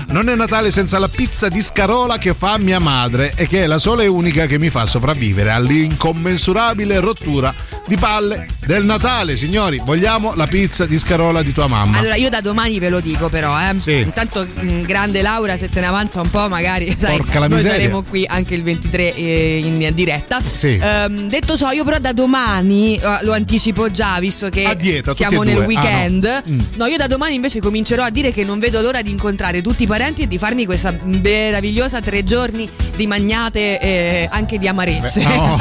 Non è Natale senza la pizza di scarola che fa mia madre e che è la sola e unica che mi fa sopravvivere all'incommensurabile rottura di palle del Natale. Signori, vogliamo la pizza di scarola di tua mamma. Allora io da domani ve lo dico però, eh. Sì. Intanto mh, grande Laura, se te ne avanza un po' magari, sai, noi saremo qui anche il 23 eh, in diretta. Sì. Ehm, detto ciò, io però da domani eh, lo anticipo già, visto che dieta, siamo e nel weekend. Ah, no. Mm. no, io da domani invece comincerò a dire che non vedo l'ora di incontrare tutti i parenti e di farmi questa meravigliosa tre giorni di magnate eh, anche di amarezze. No.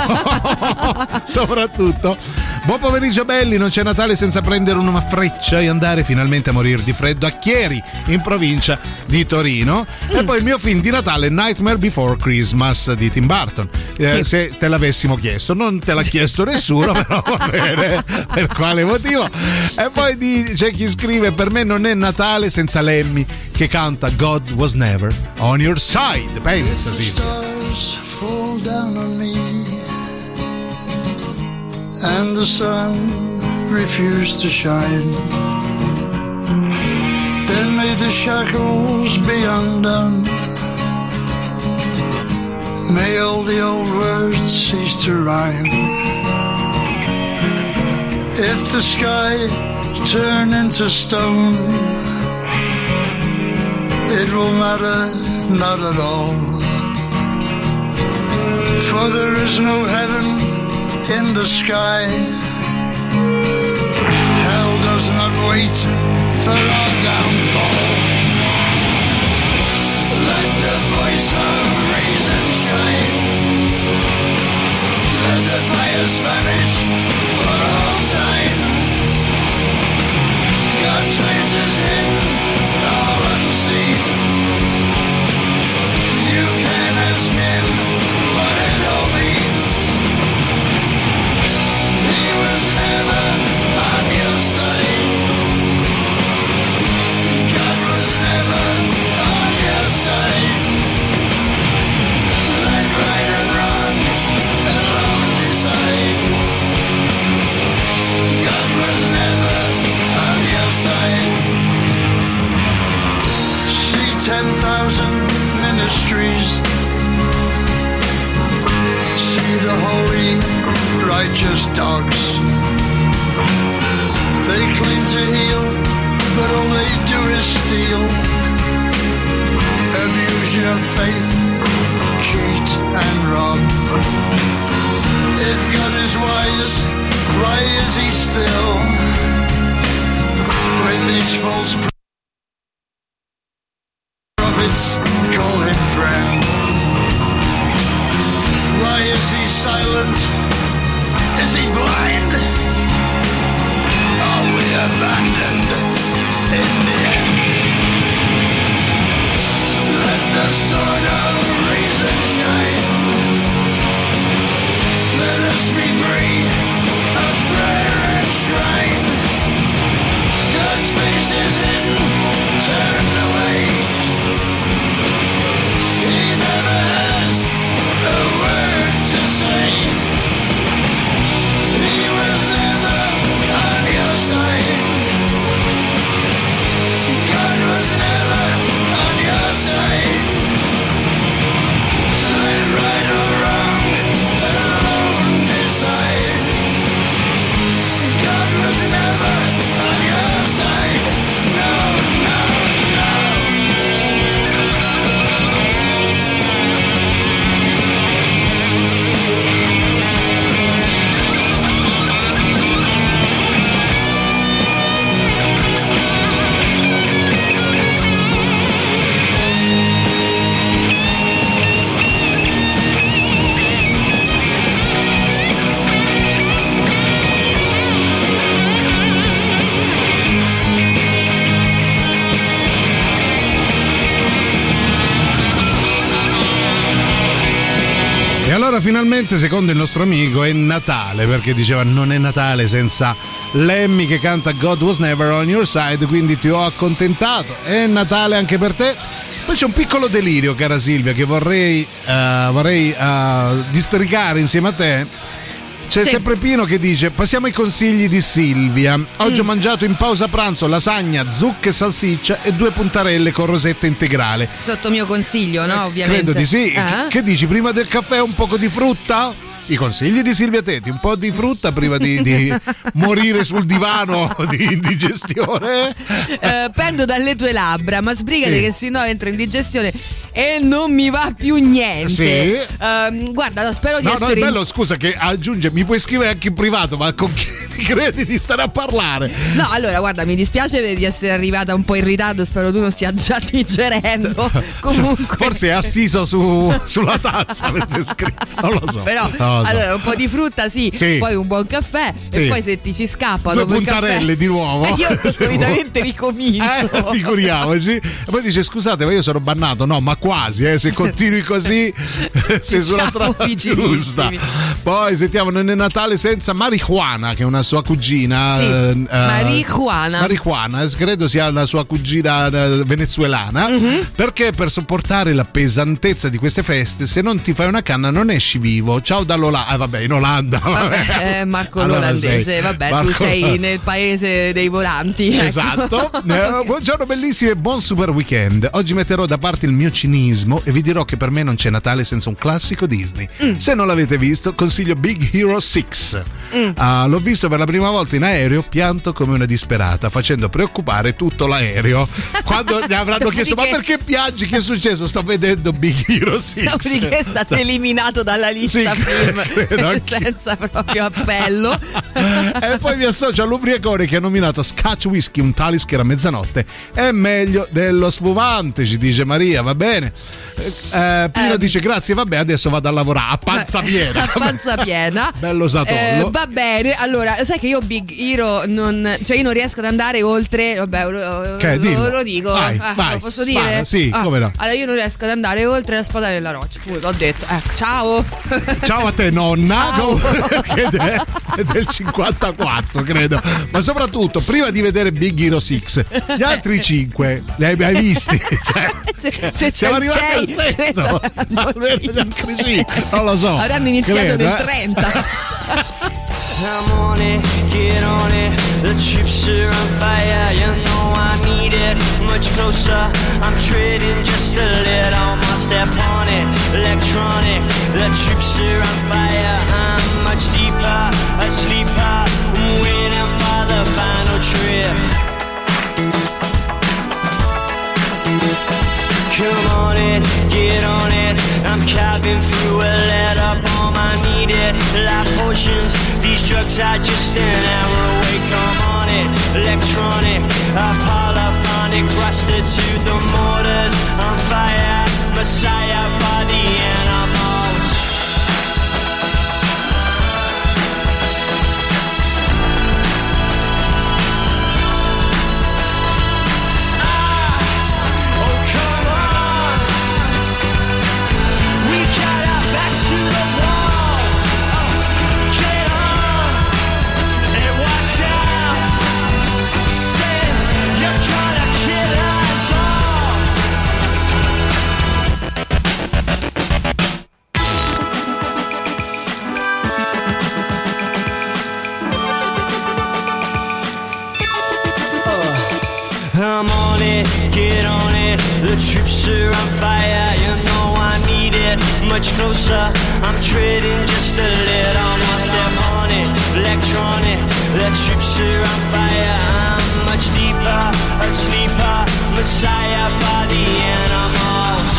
Soprattutto. Buon pomeriggio belli, non c'è Natale senza prendere una freccia e andare finalmente a morire di freddo a Chieri, in provincia di Torino. E Mm. poi il mio film di Natale, Nightmare Before Christmas di Tim Burton. Eh, Sì. Se te l'avessimo chiesto, non te l'ha chiesto nessuno, però va bene. Per quale motivo? E poi di- c'è chi scrive: Per me non è Natale senza Lemmy che canta God was never on your side. Pensa, sì. stars fall down on me and the sun refuse to shine shackles be undone may all the old words cease to rhyme if the sky turn into stone it will matter not at all for there is no heaven in the sky. Hell does not wait for our downfall. The pious vanish for all time. God traces hidden, thousand ministries. See the holy, righteous dogs. They claim to heal, but all they do is steal. Abuse your faith, cheat and rob. If God is wise, why is he still? When these false finalmente, secondo il nostro amico, è Natale, perché diceva non è Natale senza Lemmy che canta God was never on your side, quindi ti ho accontentato. È Natale anche per te. Poi c'è un piccolo delirio, cara Silvia, che vorrei, eh, vorrei eh, districare insieme a te. C'è Sì. sempre Pino che dice: Passiamo ai consigli di Silvia. Oggi ho Mm. mangiato in pausa pranzo lasagna, zucche e salsiccia e due puntarelle con rosetta integrale. Sotto mio consiglio, no? Ovviamente. Credo di sì. Ah? Che dici? Prima del caffè un poco di frutta? I consigli di Silvia Teti, un po' di frutta prima di, di morire sul divano di indigestione. Eh, pendo dalle tue labbra, ma sbrigati Sì. che sennò entro in digestione e non mi va più niente. Sì. Ehm, guarda, spero di No, no, è essere. bello, scusa, che aggiunge, mi puoi scrivere anche in privato, ma con chi ti credi di stare a parlare? No, allora, guarda, mi dispiace di essere arrivata un po' in ritardo, spero tu non stia già digerendo. Comunque. Forse è assiso su- sulla tazza. Non lo so. Però, Non lo so. allora, un po' di frutta sì, Sì. poi un buon caffè Sì. e poi se ti ci scappa Due dopo puntarelle di nuovo. Eh, io solitamente Eh, ricomincio. figuriamoci. E poi dice: Scusate, ma io sono bannato. No, ma quasi, eh, se continui così, sei sulla strada giusta. Poi sentiamo Non è Natale senza marijuana, che è una sua cugina. Sì, eh, eh, marijuana. Marijuana, eh, credo sia la sua cugina eh, venezuelana. Mhm. Perché per sopportare la pesantezza di queste feste, se non ti fai una canna, non esci vivo. Ciao dall'Olanda. Ah, vabbè, in Olanda. Vabbè, eh, Marco Allora l'olandese, vabbè, Marco- tu sei nel paese dei volanti. ecco. Esatto. Eh, buongiorno bellissimi e buon super weekend. Oggi metterò da parte il mio cinismo e vi dirò che per me non c'è Natale senza un classico Disney. Mm. Se non l'avete visto, consiglio Big Hero 6. Mm. Ah, l'ho visto per la prima volta in aereo, pianto come una disperata, facendo preoccupare tutto l'aereo. Quando gli avranno chiesto: Ma perché piangi? Che è successo? Sto vedendo Big Hero 6. Dopodiché è stato eliminato dalla lista Sì, film credo senza proprio appello. e poi mi associo all'ubriacone che ha nominato Scotch Whisky, un talis che era mezzanotte. È meglio dello spumante, ci dice Maria, va bene. Eh, eh, Pino Eh, dice grazie, vabbè, adesso vado a lavorare a panza piena. A panza piena. Bello satollo. Eh, va bene, allora, sai che io Big Hero non. cioè io non riesco ad andare oltre. Vabbè, lo, Che? lo- lo dico. Vai, Ah, vai, lo posso spara, dire? sì, Ah, come no. Allora io non riesco ad andare oltre la spada della roccia. Pure l'ho detto. Ecco, ciao. Ciao a te nonna, Ciao. che è de- è del 54 credo, ma soprattutto prima di vedere Big Hero 6, gli altri 5 li hai mai visti? Cioè, se, se siamo arrivati al ne sesto. altri sì, non lo so. Avranno iniziato Credo, nel eh. 30. I'm on it, get on it. The chips are on fire, you know I need it. Much closer, I'm trading just a little more step on it. Electronic, the chips are on fire. I'm much deeper, a sleeper. I'm waiting for the final trip. On in, get on it. I'm through a letter bomb. I need it. Like potions, these drugs are just an hour away. Come on it, electronic, a polyphonic, rusted to the mortars. On fire, messiah for the animals. Get on it. The troops are on fire, you know I need it. Much closer, I'm treading just a little more step on it. Electronic, the troops are on fire. I'm much deeper, a sleeper, messiah for the animals.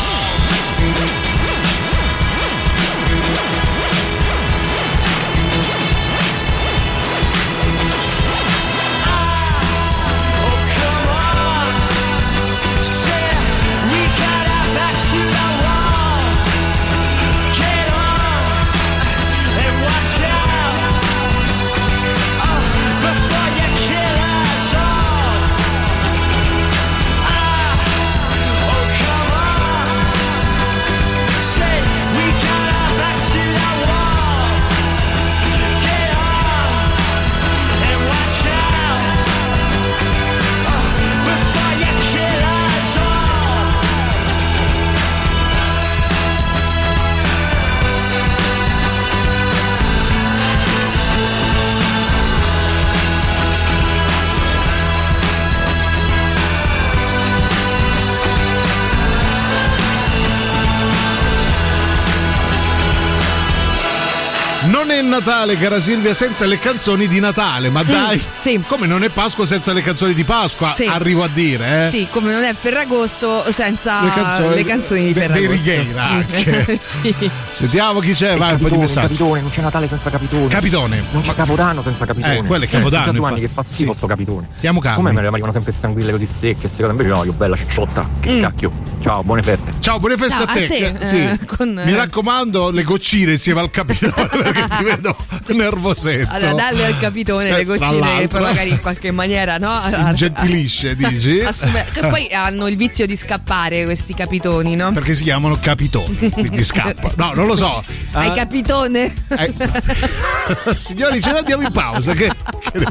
È Natale, cara Silvia, senza le canzoni di Natale, ma dai, come non è Pasqua senza le canzoni di Pasqua, Mm, Sì. arrivo a dire, eh? Sì, come non è Ferragosto senza Le canzoni- le canzoni di de- dei Ferragosto. Righeira anche. sì. Sentiamo chi c'è, vai un po' di Capitone, messaggi. capitone, non c'è Natale senza capitone. Capitone. Non c'è Capodanno senza capitone. Eh, quello è Capodanno, due anni che fa schifo sto capitone. Stiamo calmi. Come me ne arrivano sempre stanguille così secche, secondo invece no, io bella cicciotta. Che Mm. cacchio. Ciao, buone feste. Ciao, buone feste Ciao, a te. a te, Sì. eh, con, eh, Mi raccomando, le goccine insieme al capitone perché ti vedo nervosetto. Allora, dalle al capitone Eh, le goccine che poi magari in qualche maniera, no? Ingentilisce, dici? Assume- che poi hanno il vizio di scappare questi capitoni, no? Perché si chiamano capitoni, quindi scappa. No, non lo so. Hai Ah, capitone? Signori, ce ne andiamo in pausa. Che, che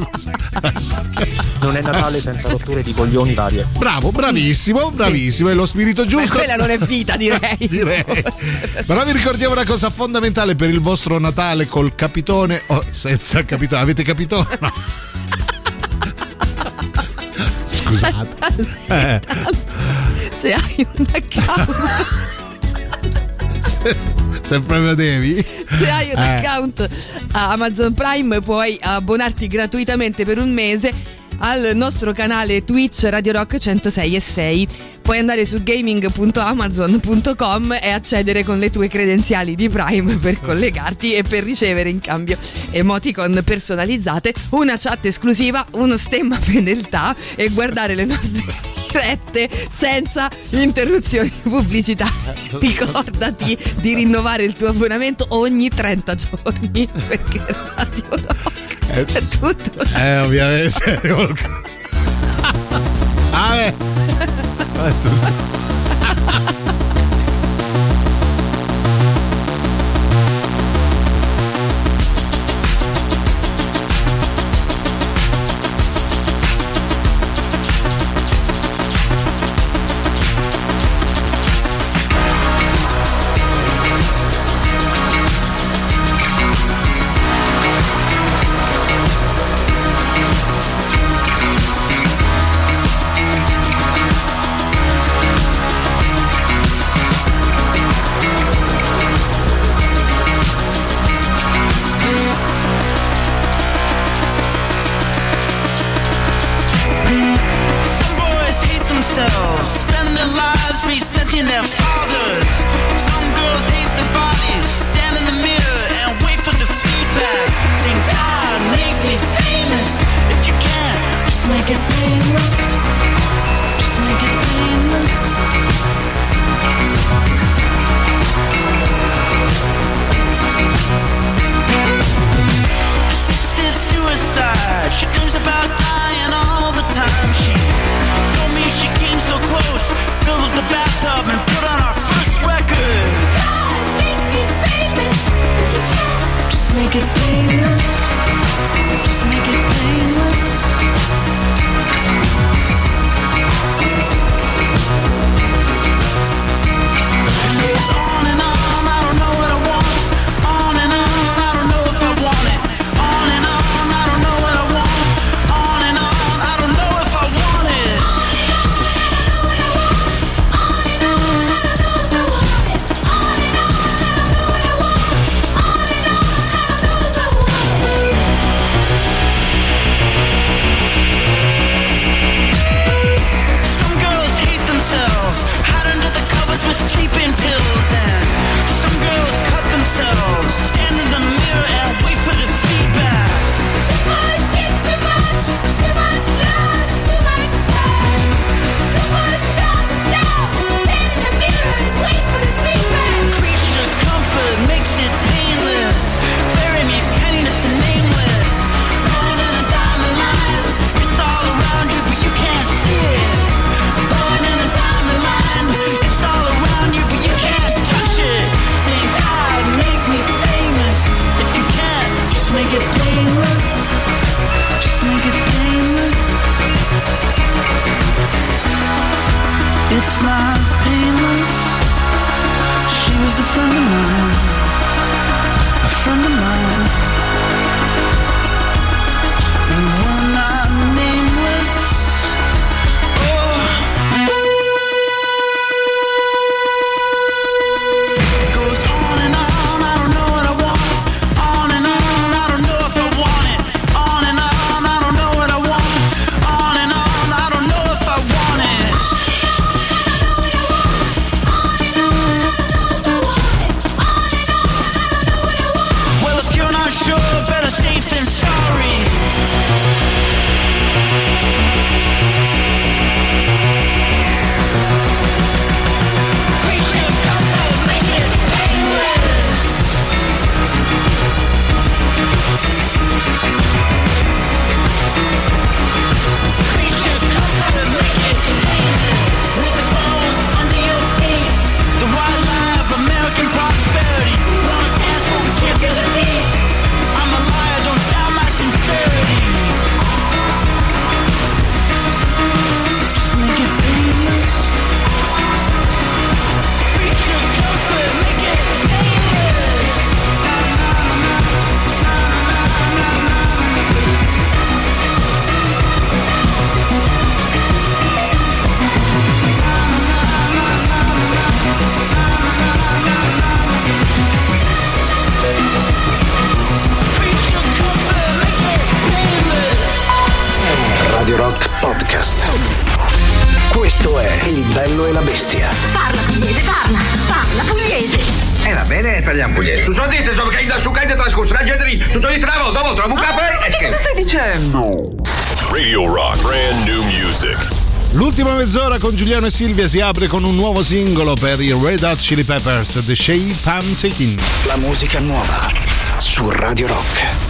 Non è Natale senza rotture di coglioni varie. Bravo, bravissimo, bravissimo. È lo spirito Ma giusto. quella non è vita, direi. Direi. Però vi ricordiamo una cosa fondamentale per il vostro Natale col capitone o senza capitone. Avete capito? No. Scusate. Eh, Se hai un account, se proprio devi. se hai un Eh. account a Amazon Prime puoi abbonarti gratuitamente per un mese al nostro canale Twitch Radio Rock 106 e 6. Puoi andare su gaming.amazon.com e accedere con le tue credenziali di Prime per collegarti e per ricevere in cambio emoticon personalizzate, una chat esclusiva, uno stemma fedeltà e guardare le nostre dirette senza interruzioni di pubblicità. Ricordati di rinnovare il tuo abbonamento ogni 30 giorni perché Radio Rock è tutto. Eh, ovviamente. ah, eh. Thank Hajde tash kush, di gjetëri, të çoj travo, domo, travu ah, ka për, e shkem. Çfarë dicem? Radio Rock brand new music. L'ultima mezz'ora con Giuliano e Silvia si apre con un nuovo singolo per i Red Hot Chili Peppers, The Shape I'm Taking. La musica nuova su Radio Rock.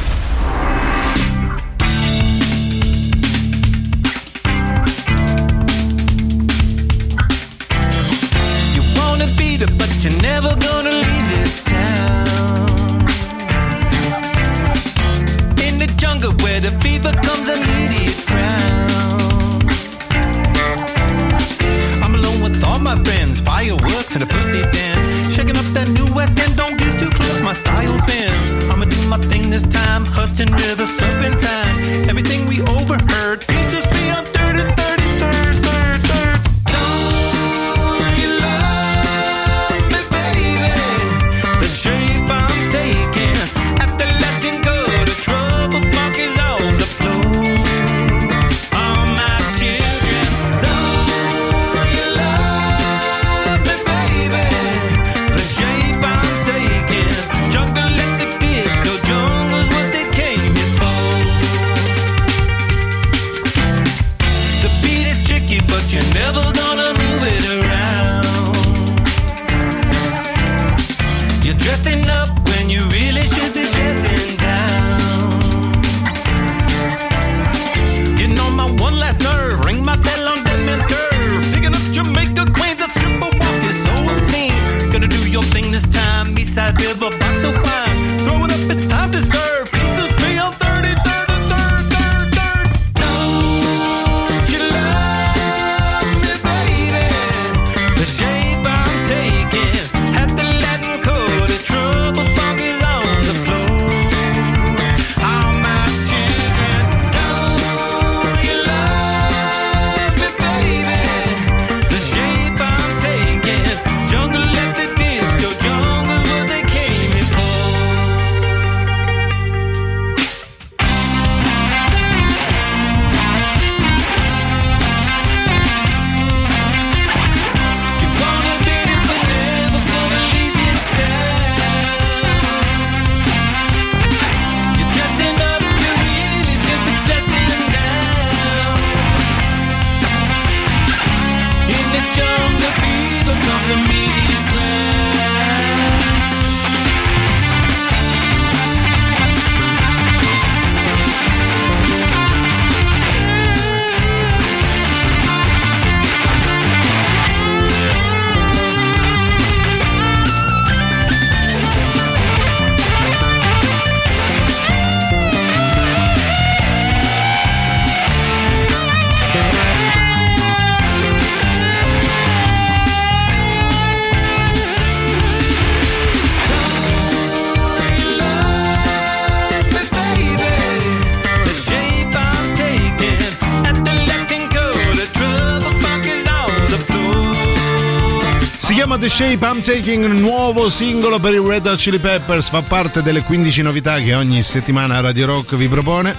Chiama The Shape I'm Taking, un nuovo singolo per i Red Hot Chili Peppers, fa parte delle 15 novità che ogni settimana Radio Rock vi propone.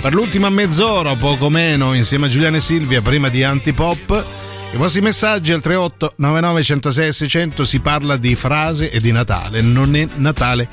Per l'ultima mezz'ora poco meno, insieme a Giuliano e Silvia, prima di Antipop, i vostri messaggi al 38 99 106 600 si parla di frase e di Natale. Non è Natale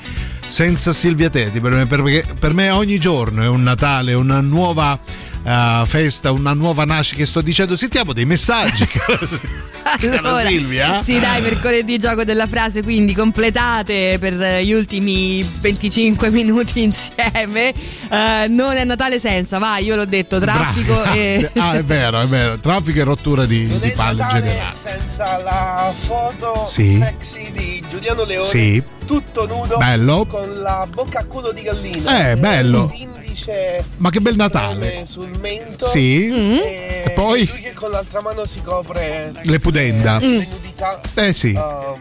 senza Silvia Teti, perché per me ogni giorno è un Natale, una nuova eh, festa, una nuova nascita che sto dicendo. Sentiamo dei messaggi. Cara Silvia? Sì, dai, mercoledì gioco della frase, quindi completate per gli ultimi 25 minuti insieme. Eh, non è Natale senza, vai, io l'ho detto, traffico Bravi, e... Ah, è vero, è vero. Traffico e rottura di, di palle in generale. senza la foto Sì. sexy di Giuliano Leone Sì. tutto nudo Bello. con la bocca a culo di gallina Eh, bello. Indice Ma che bel Natale. sul mento Sì. e, E poi? lui che con l'altra mano si copre Le pudenda. le nudità Eh sì. um,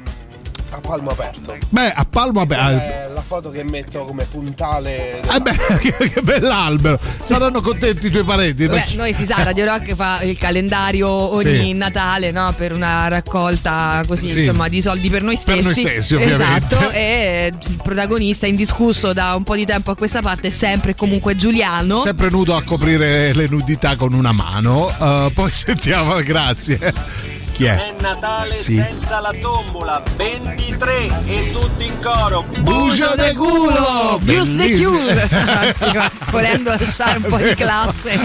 a palmo aperto Beh, a palmo aperto. la foto che metto come puntale Eh beh, che, che bell'albero. Saranno contenti i tuoi parenti. Beh, perché- noi si sa, Radio Rock fa il calendario ogni Sì. Natale no? per una raccolta così, Sì. insomma, di soldi per noi Per stessi. noi stessi, ovviamente. Esatto, e il protagonista indiscusso da un po' di tempo a questa parte è sempre e comunque Giuliano. Sempre nudo a coprire le nudità con una mano. Uh, poi sentiamo, grazie. Chi è? È Natale Sì. senza la tombola 23 e tutti in coro Bucio de culo! Bellissimo. cure! Anzi, volendo lasciare un po' di classe.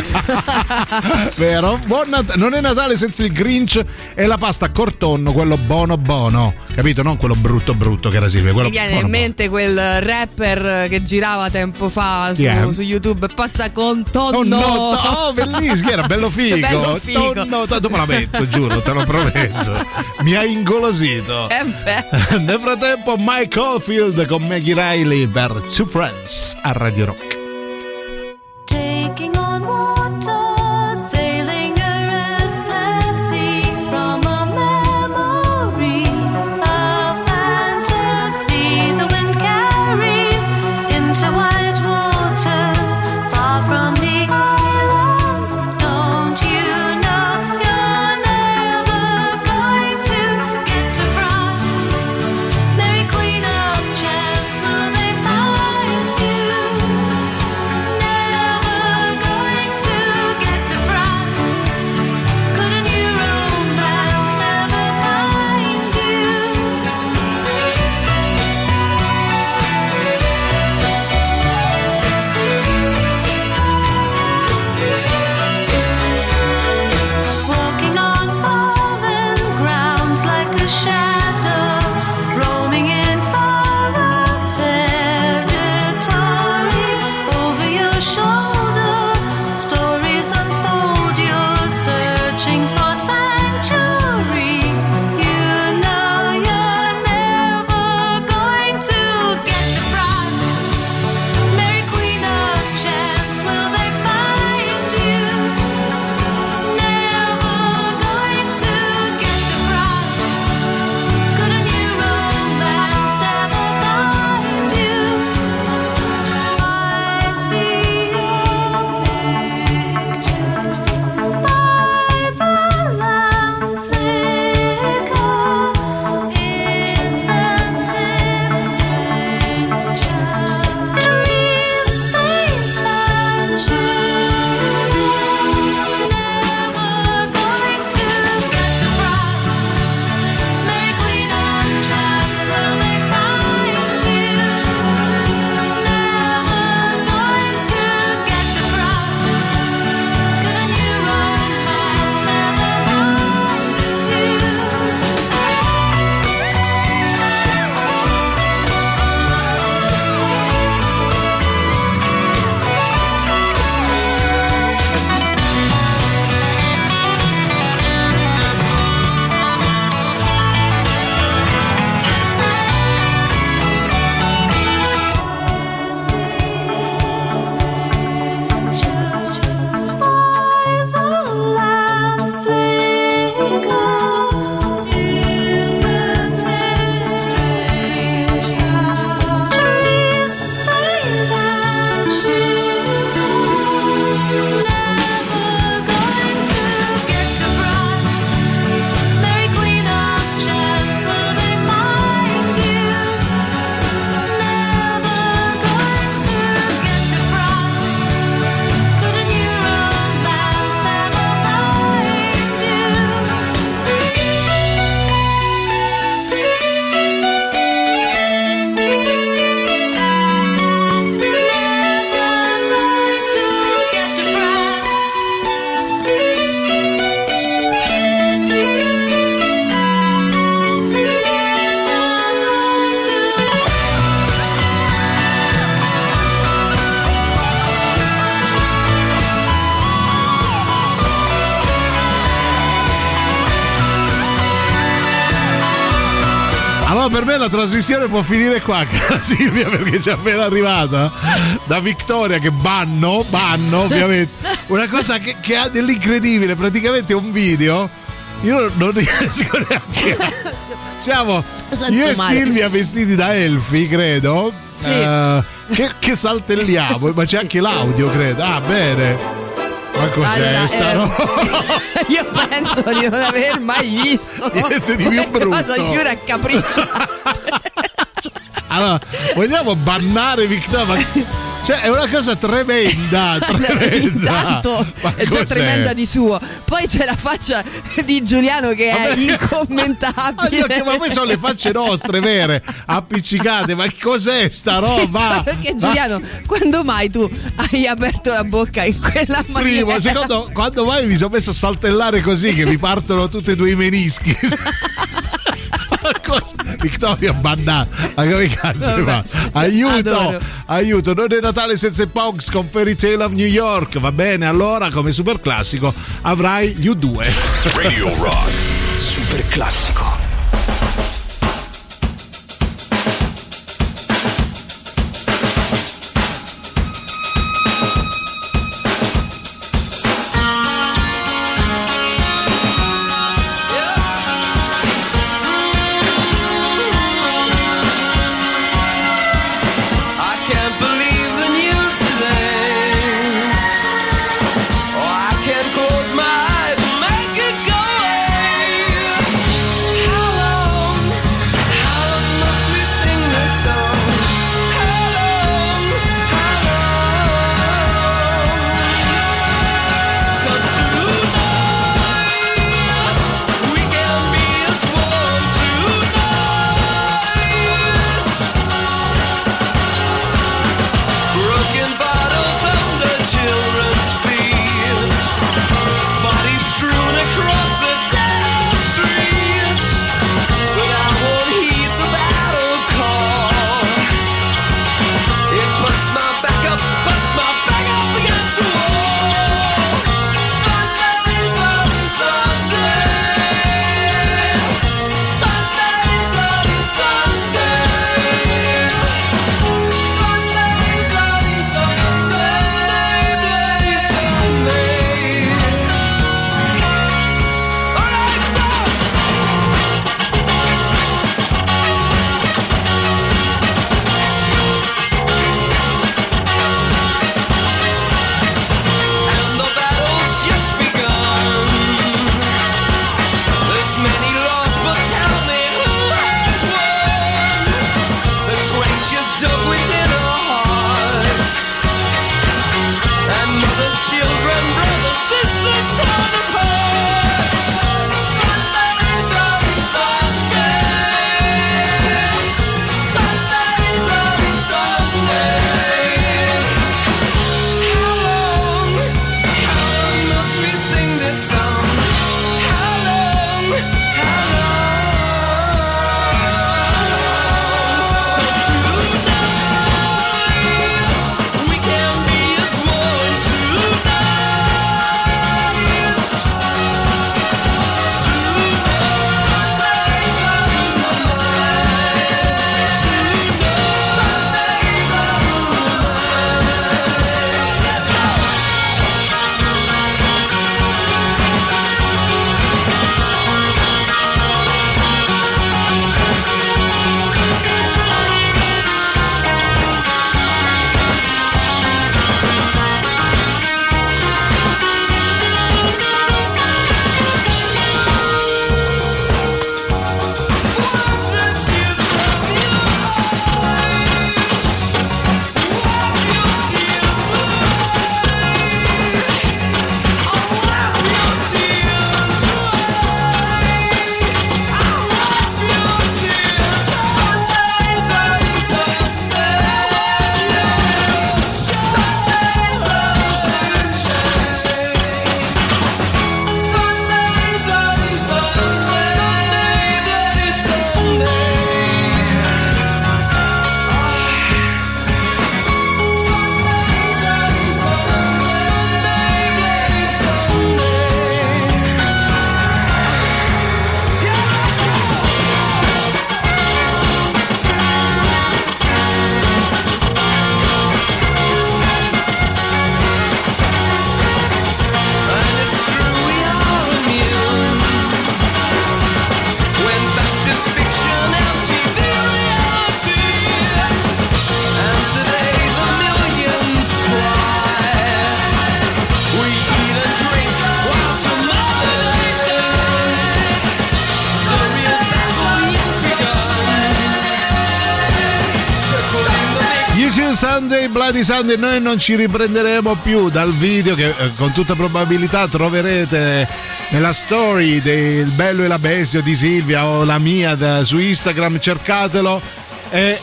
Vero? Buon Nat- non è Natale senza il Grinch e la pasta a cortonno, quello buono buono. Capito? Non quello brutto brutto che era Silvia. Quello Mi viene buono, in mente quel rapper che girava tempo fa su, è? su YouTube pasta con tonno. Oh, no, oh, bellissimo, era bello figo. Bello figo. Tonno, dopo la metto, giuro, te lo prometto. Mi ha ingolosito. Eh beh. Nel frattempo, Mike Oldfield con Maggie Riley per Two Friends a Radio Rock. Trasmissione può finire qua, cara Silvia, perché ci è appena arrivata da Vittoria che banno, banno ovviamente. Una cosa che, che ha dell'incredibile, praticamente un video. Io non riesco neanche. a- Siamo Sento io e male. Silvia vestiti da elfi, credo. Sì. eh, che, che saltelliamo, ma c'è anche l'audio, credo. Ah, bene. Ma cos'è Allora, sta eh? Io penso di non aver mai visto Niente di più brutto. cosa più raccapricciante. Allora, vogliamo bannare Victoria? Ma- Cioè, è una cosa tremenda, tremenda. Intanto Ma è già cos'è? tremenda di suo. Poi c'è la faccia di Giuliano che è Vabbè. incommentabile. Oddio, che- ma poi sono le facce nostre, vere, appiccicate. Ma cos'è sta roba? Perché Giuliano, quando mai tu hai aperto la bocca in quella maniera? Primo, secondo, quando mai mi sono messo a saltellare così che mi partono tutti e due i menischi. Victoria bannata, ma come cazzo fa? Aiuto, adoro. aiuto, non è Natale senza i Pogs con Fairy Tale of New York. Va bene, allora come super classico avrai gli U2. Radio Rock. Super classico. Bloody Sunday, noi non ci riprenderemo più dal video che eh, con tutta probabilità troverete nella story del Bello e la Bestia di Silvia o la mia da- su Instagram, cercatelo e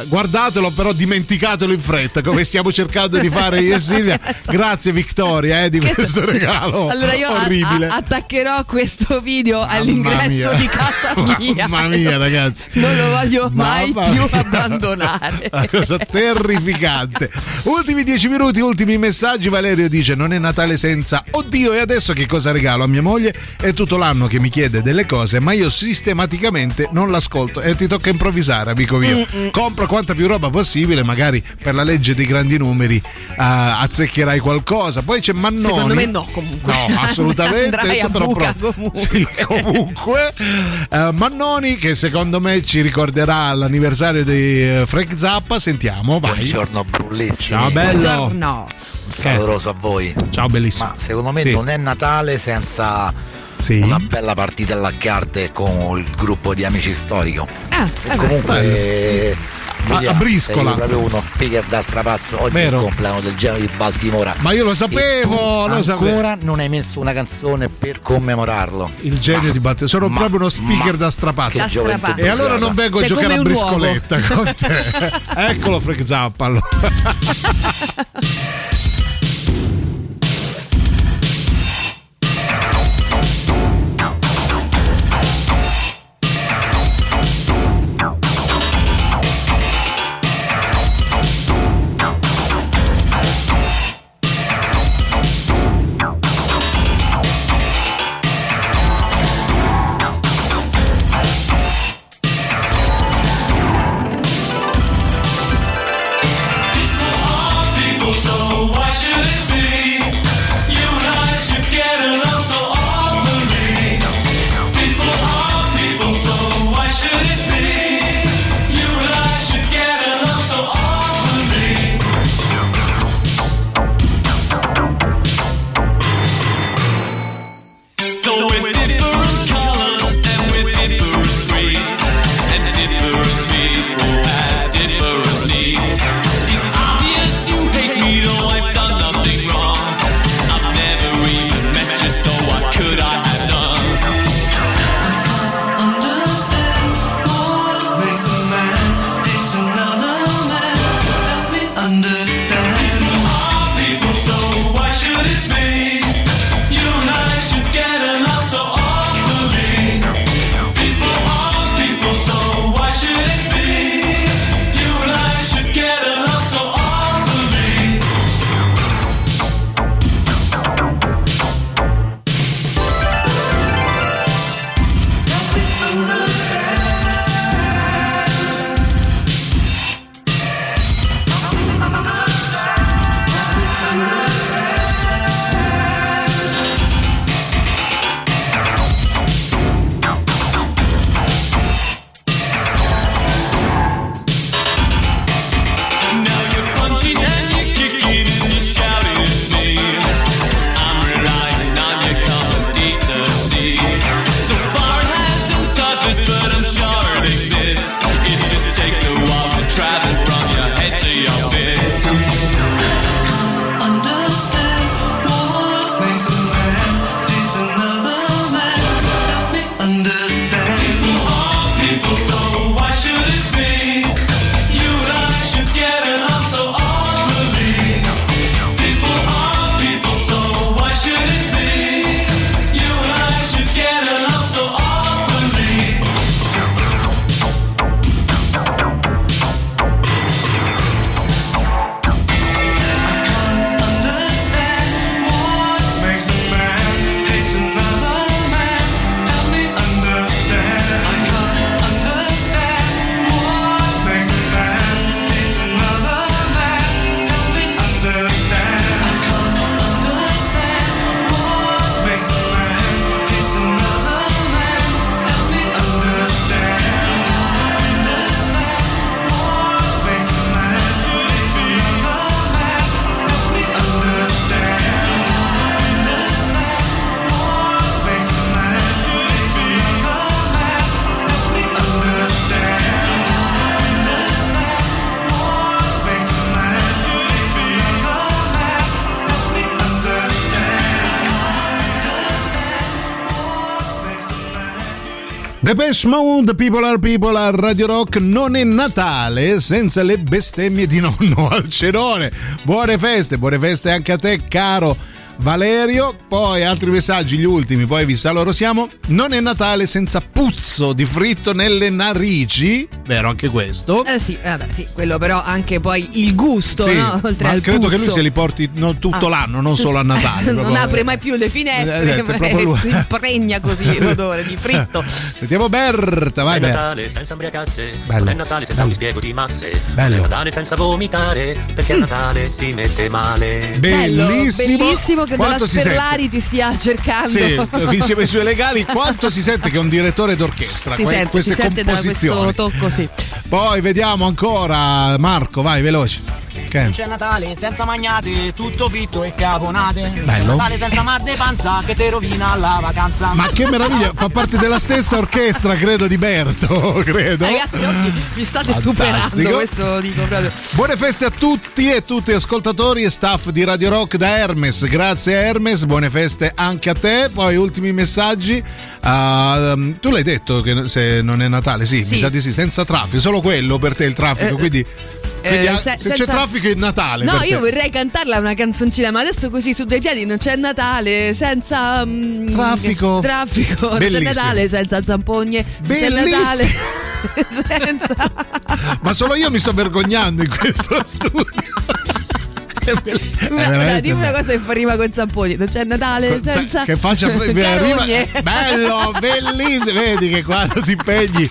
eh, guardatelo però dimenticatelo in fretta come stiamo cercando di fare io e Silvia grazie Vittoria eh, di questo regalo Allora io a- orribile a- attaccherò questo video all'ingresso mia. di casa mia. mamma mia ragazzi Non lo voglio mai Mamma più mia. abbandonare. Una cosa terrificante. Ultimi dieci minuti, ultimi messaggi. Valerio dice: Non è Natale senza oddio. E adesso che cosa regalo a mia moglie? È tutto l'anno che mi chiede delle cose, ma io sistematicamente non l'ascolto e ti tocca improvvisare, amico mio. Mm-mm. Compra quanta più roba possibile, magari per la legge dei grandi numeri eh, azzeccherai qualcosa. Poi c'è Mannoni. Secondo me no, comunque. No, assolutamente. Andrai a però buca pro- comunque. Sì, comunque. Eh, Mannoni che secondo me ci ricorderà l'anniversario di eh, Frank Zappa. Sentiamo, vai. Buongiorno brullissimi. Ciao bello. Buongiorno. Un caloroso a voi. Ciao bellissimo. Ma secondo me Sì. non è Natale senza Sì. una bella partita alla carte con il gruppo di amici storico. Ah, E comunque eh, Giulia, a briscola. sei proprio uno speaker da strapazzo. Oggi è Vero. il compleanno del genio di Baltimora. Ma io lo sapevo, lo sapevo. ancora non hai messo una canzone per commemorarlo. Il genio di Battista. Sono ma- proprio uno speaker ma- da strapazzo. che gioventù E allora non vengo a Sei giocare a un uovo. briscoletta con te. Eccolo Frank Zappa. Depeche Mode, People are People a Radio Rock non è Natale senza le bestemmie di nonno al cenone. Buone feste, buone feste anche a te caro Valerio. Poi altri messaggi, gli ultimi, poi vi salorosiamo. Non è Natale senza puzzo di fritto nelle narici, vero anche questo? Eh sì, vabbè, sì, quello però anche poi il gusto, Sì, no? Oltre ma al credo che lui puzzo. se li porti no, tutto Ah. l'anno, non solo a Natale. non proprio- apre mai più le Eh, finestre, eh, ma proprio lui. si impregna così l'odore di fritto. Sentiamo Berta, vai è Berta. Natale senza ubriacarsi, Bello. non è Natale senza un dispiego di masse, Bello. non è Natale senza vomitare, perché a Natale si mette male. Bello, Bellissimo. Bellissimo che Quanto Della si sente? Sperlari ti stia cercando. Sì, insieme ai suoi legali, quanto si sente che è un direttore d'orchestra? si que- sente, queste si sente da questo composizioni. tocco, sì. Poi vediamo ancora Marco, vai veloce. Che? C'è Natale senza magnate, tutto fitto e caponate. Bello. Natale senza di panza che te rovina la vacanza. Ma che meraviglia, fa parte della stessa orchestra, credo, di Berto, credo. Ragazzi, oggi vi state Fantastico. superando, questo dico proprio. Buone feste a tutti e tutti ascoltatori e staff di Radio Rock da Hermes. Grazie Hermes, buone feste anche a te. Poi ultimi messaggi. Ah, tu l'hai detto che se non è Natale, sì, Sì. mi sa di sì, senza traffico, solo quello per te il traffico, Eh, quindi, eh, ah, se- se, c'è senza- traffico è Natale. No, io te. vorrei cantarla una canzoncina, ma adesso così su due piedi non c'è Natale senza mm, Traffico. Traffico, non c'è Bellissimo. Natale senza zampogne, non c'è Bellissimo. Natale senza Ma solo io mi sto vergognando in questo studio. Dai, dimmi una cosa che fa rima con zamponi. Non c'è Natale Con- senza che faccia carogne. bello bellissimo vedi che quando ti impegni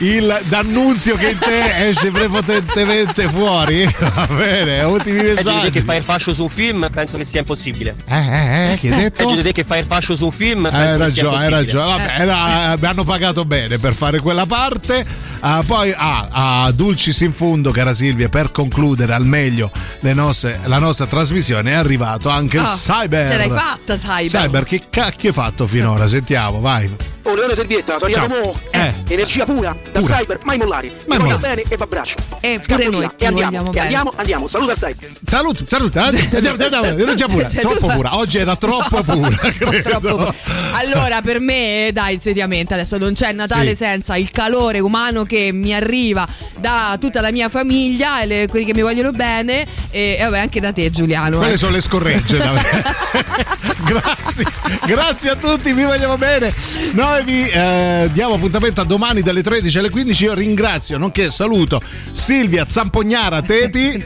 il d'annunzio che in te esce prepotentemente fuori va bene ultimi messaggi che fai il fascio su un film, penso che sia impossibile. eh eh eh che hai detto te che fai il fascio su un film, hai penso che sia ragione, hai ragione. Vabbè, era- mi hanno pagato bene per fare quella parte. Ah, poi ah, a Dulcis in Fundo, cara Silvia, per concludere al meglio le nostre- la nostra trasmissione è arrivato anche il Ah, Cyber. Ce l'hai fatta, Cyber. Cyber, che cacchio hai fatto finora? Sentiamo, vai. Oh, Leone Servietta, sono mo. Eh. Energia pura, da Pura. cyber, mai mollare. Mai mollare. bene e abbraccio. E Scappo pure via. noi E andiamo, e andiamo, andiamo. Saluta il cyber. Salute, salute, eh, andiamo, andiamo, energia pura, Cioè, troppo tu- pura. Oggi era troppo pura. Troppo- Allora, per me, dai, seriamente, adesso non c'è Natale Sì. senza il calore umano che mi arriva da tutta la mia famiglia e le- quelli che mi vogliono bene e, e vabbè, anche da te, Giuliano. Quelle eh. sono le scorregge. grazie, grazie a tutti, vi vogliamo bene. Noi vi eh, diamo appuntamento a domani dalle 13 alle 15. Io ringrazio, nonché saluto Silvia Zampognara Teti.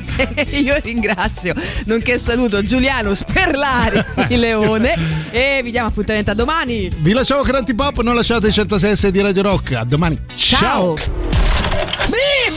Io ringrazio, nonché saluto Giuliano Sperlari di Leone e vi diamo appuntamento a domani. Vi lasciamo con Antipop, non lasciate il 106 di Radio Rock. A domani. Ciao. Mi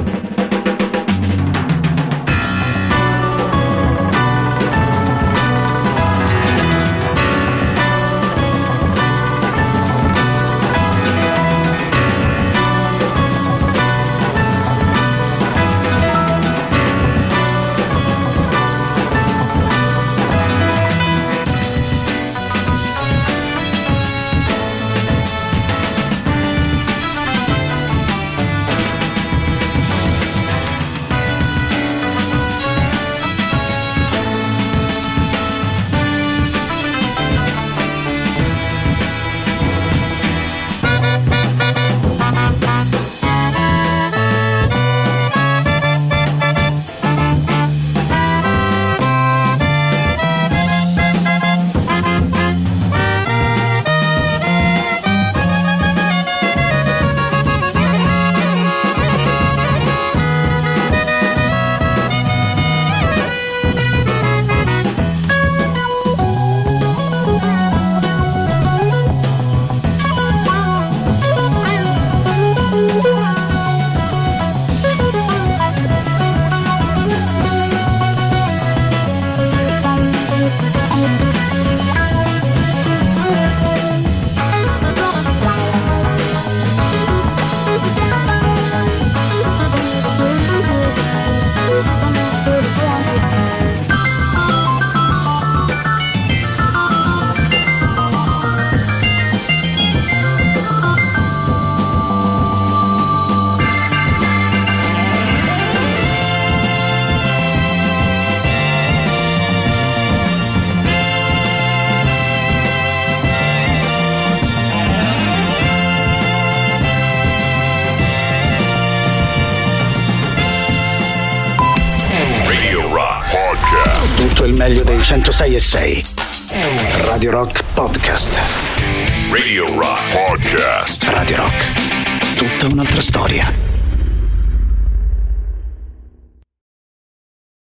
106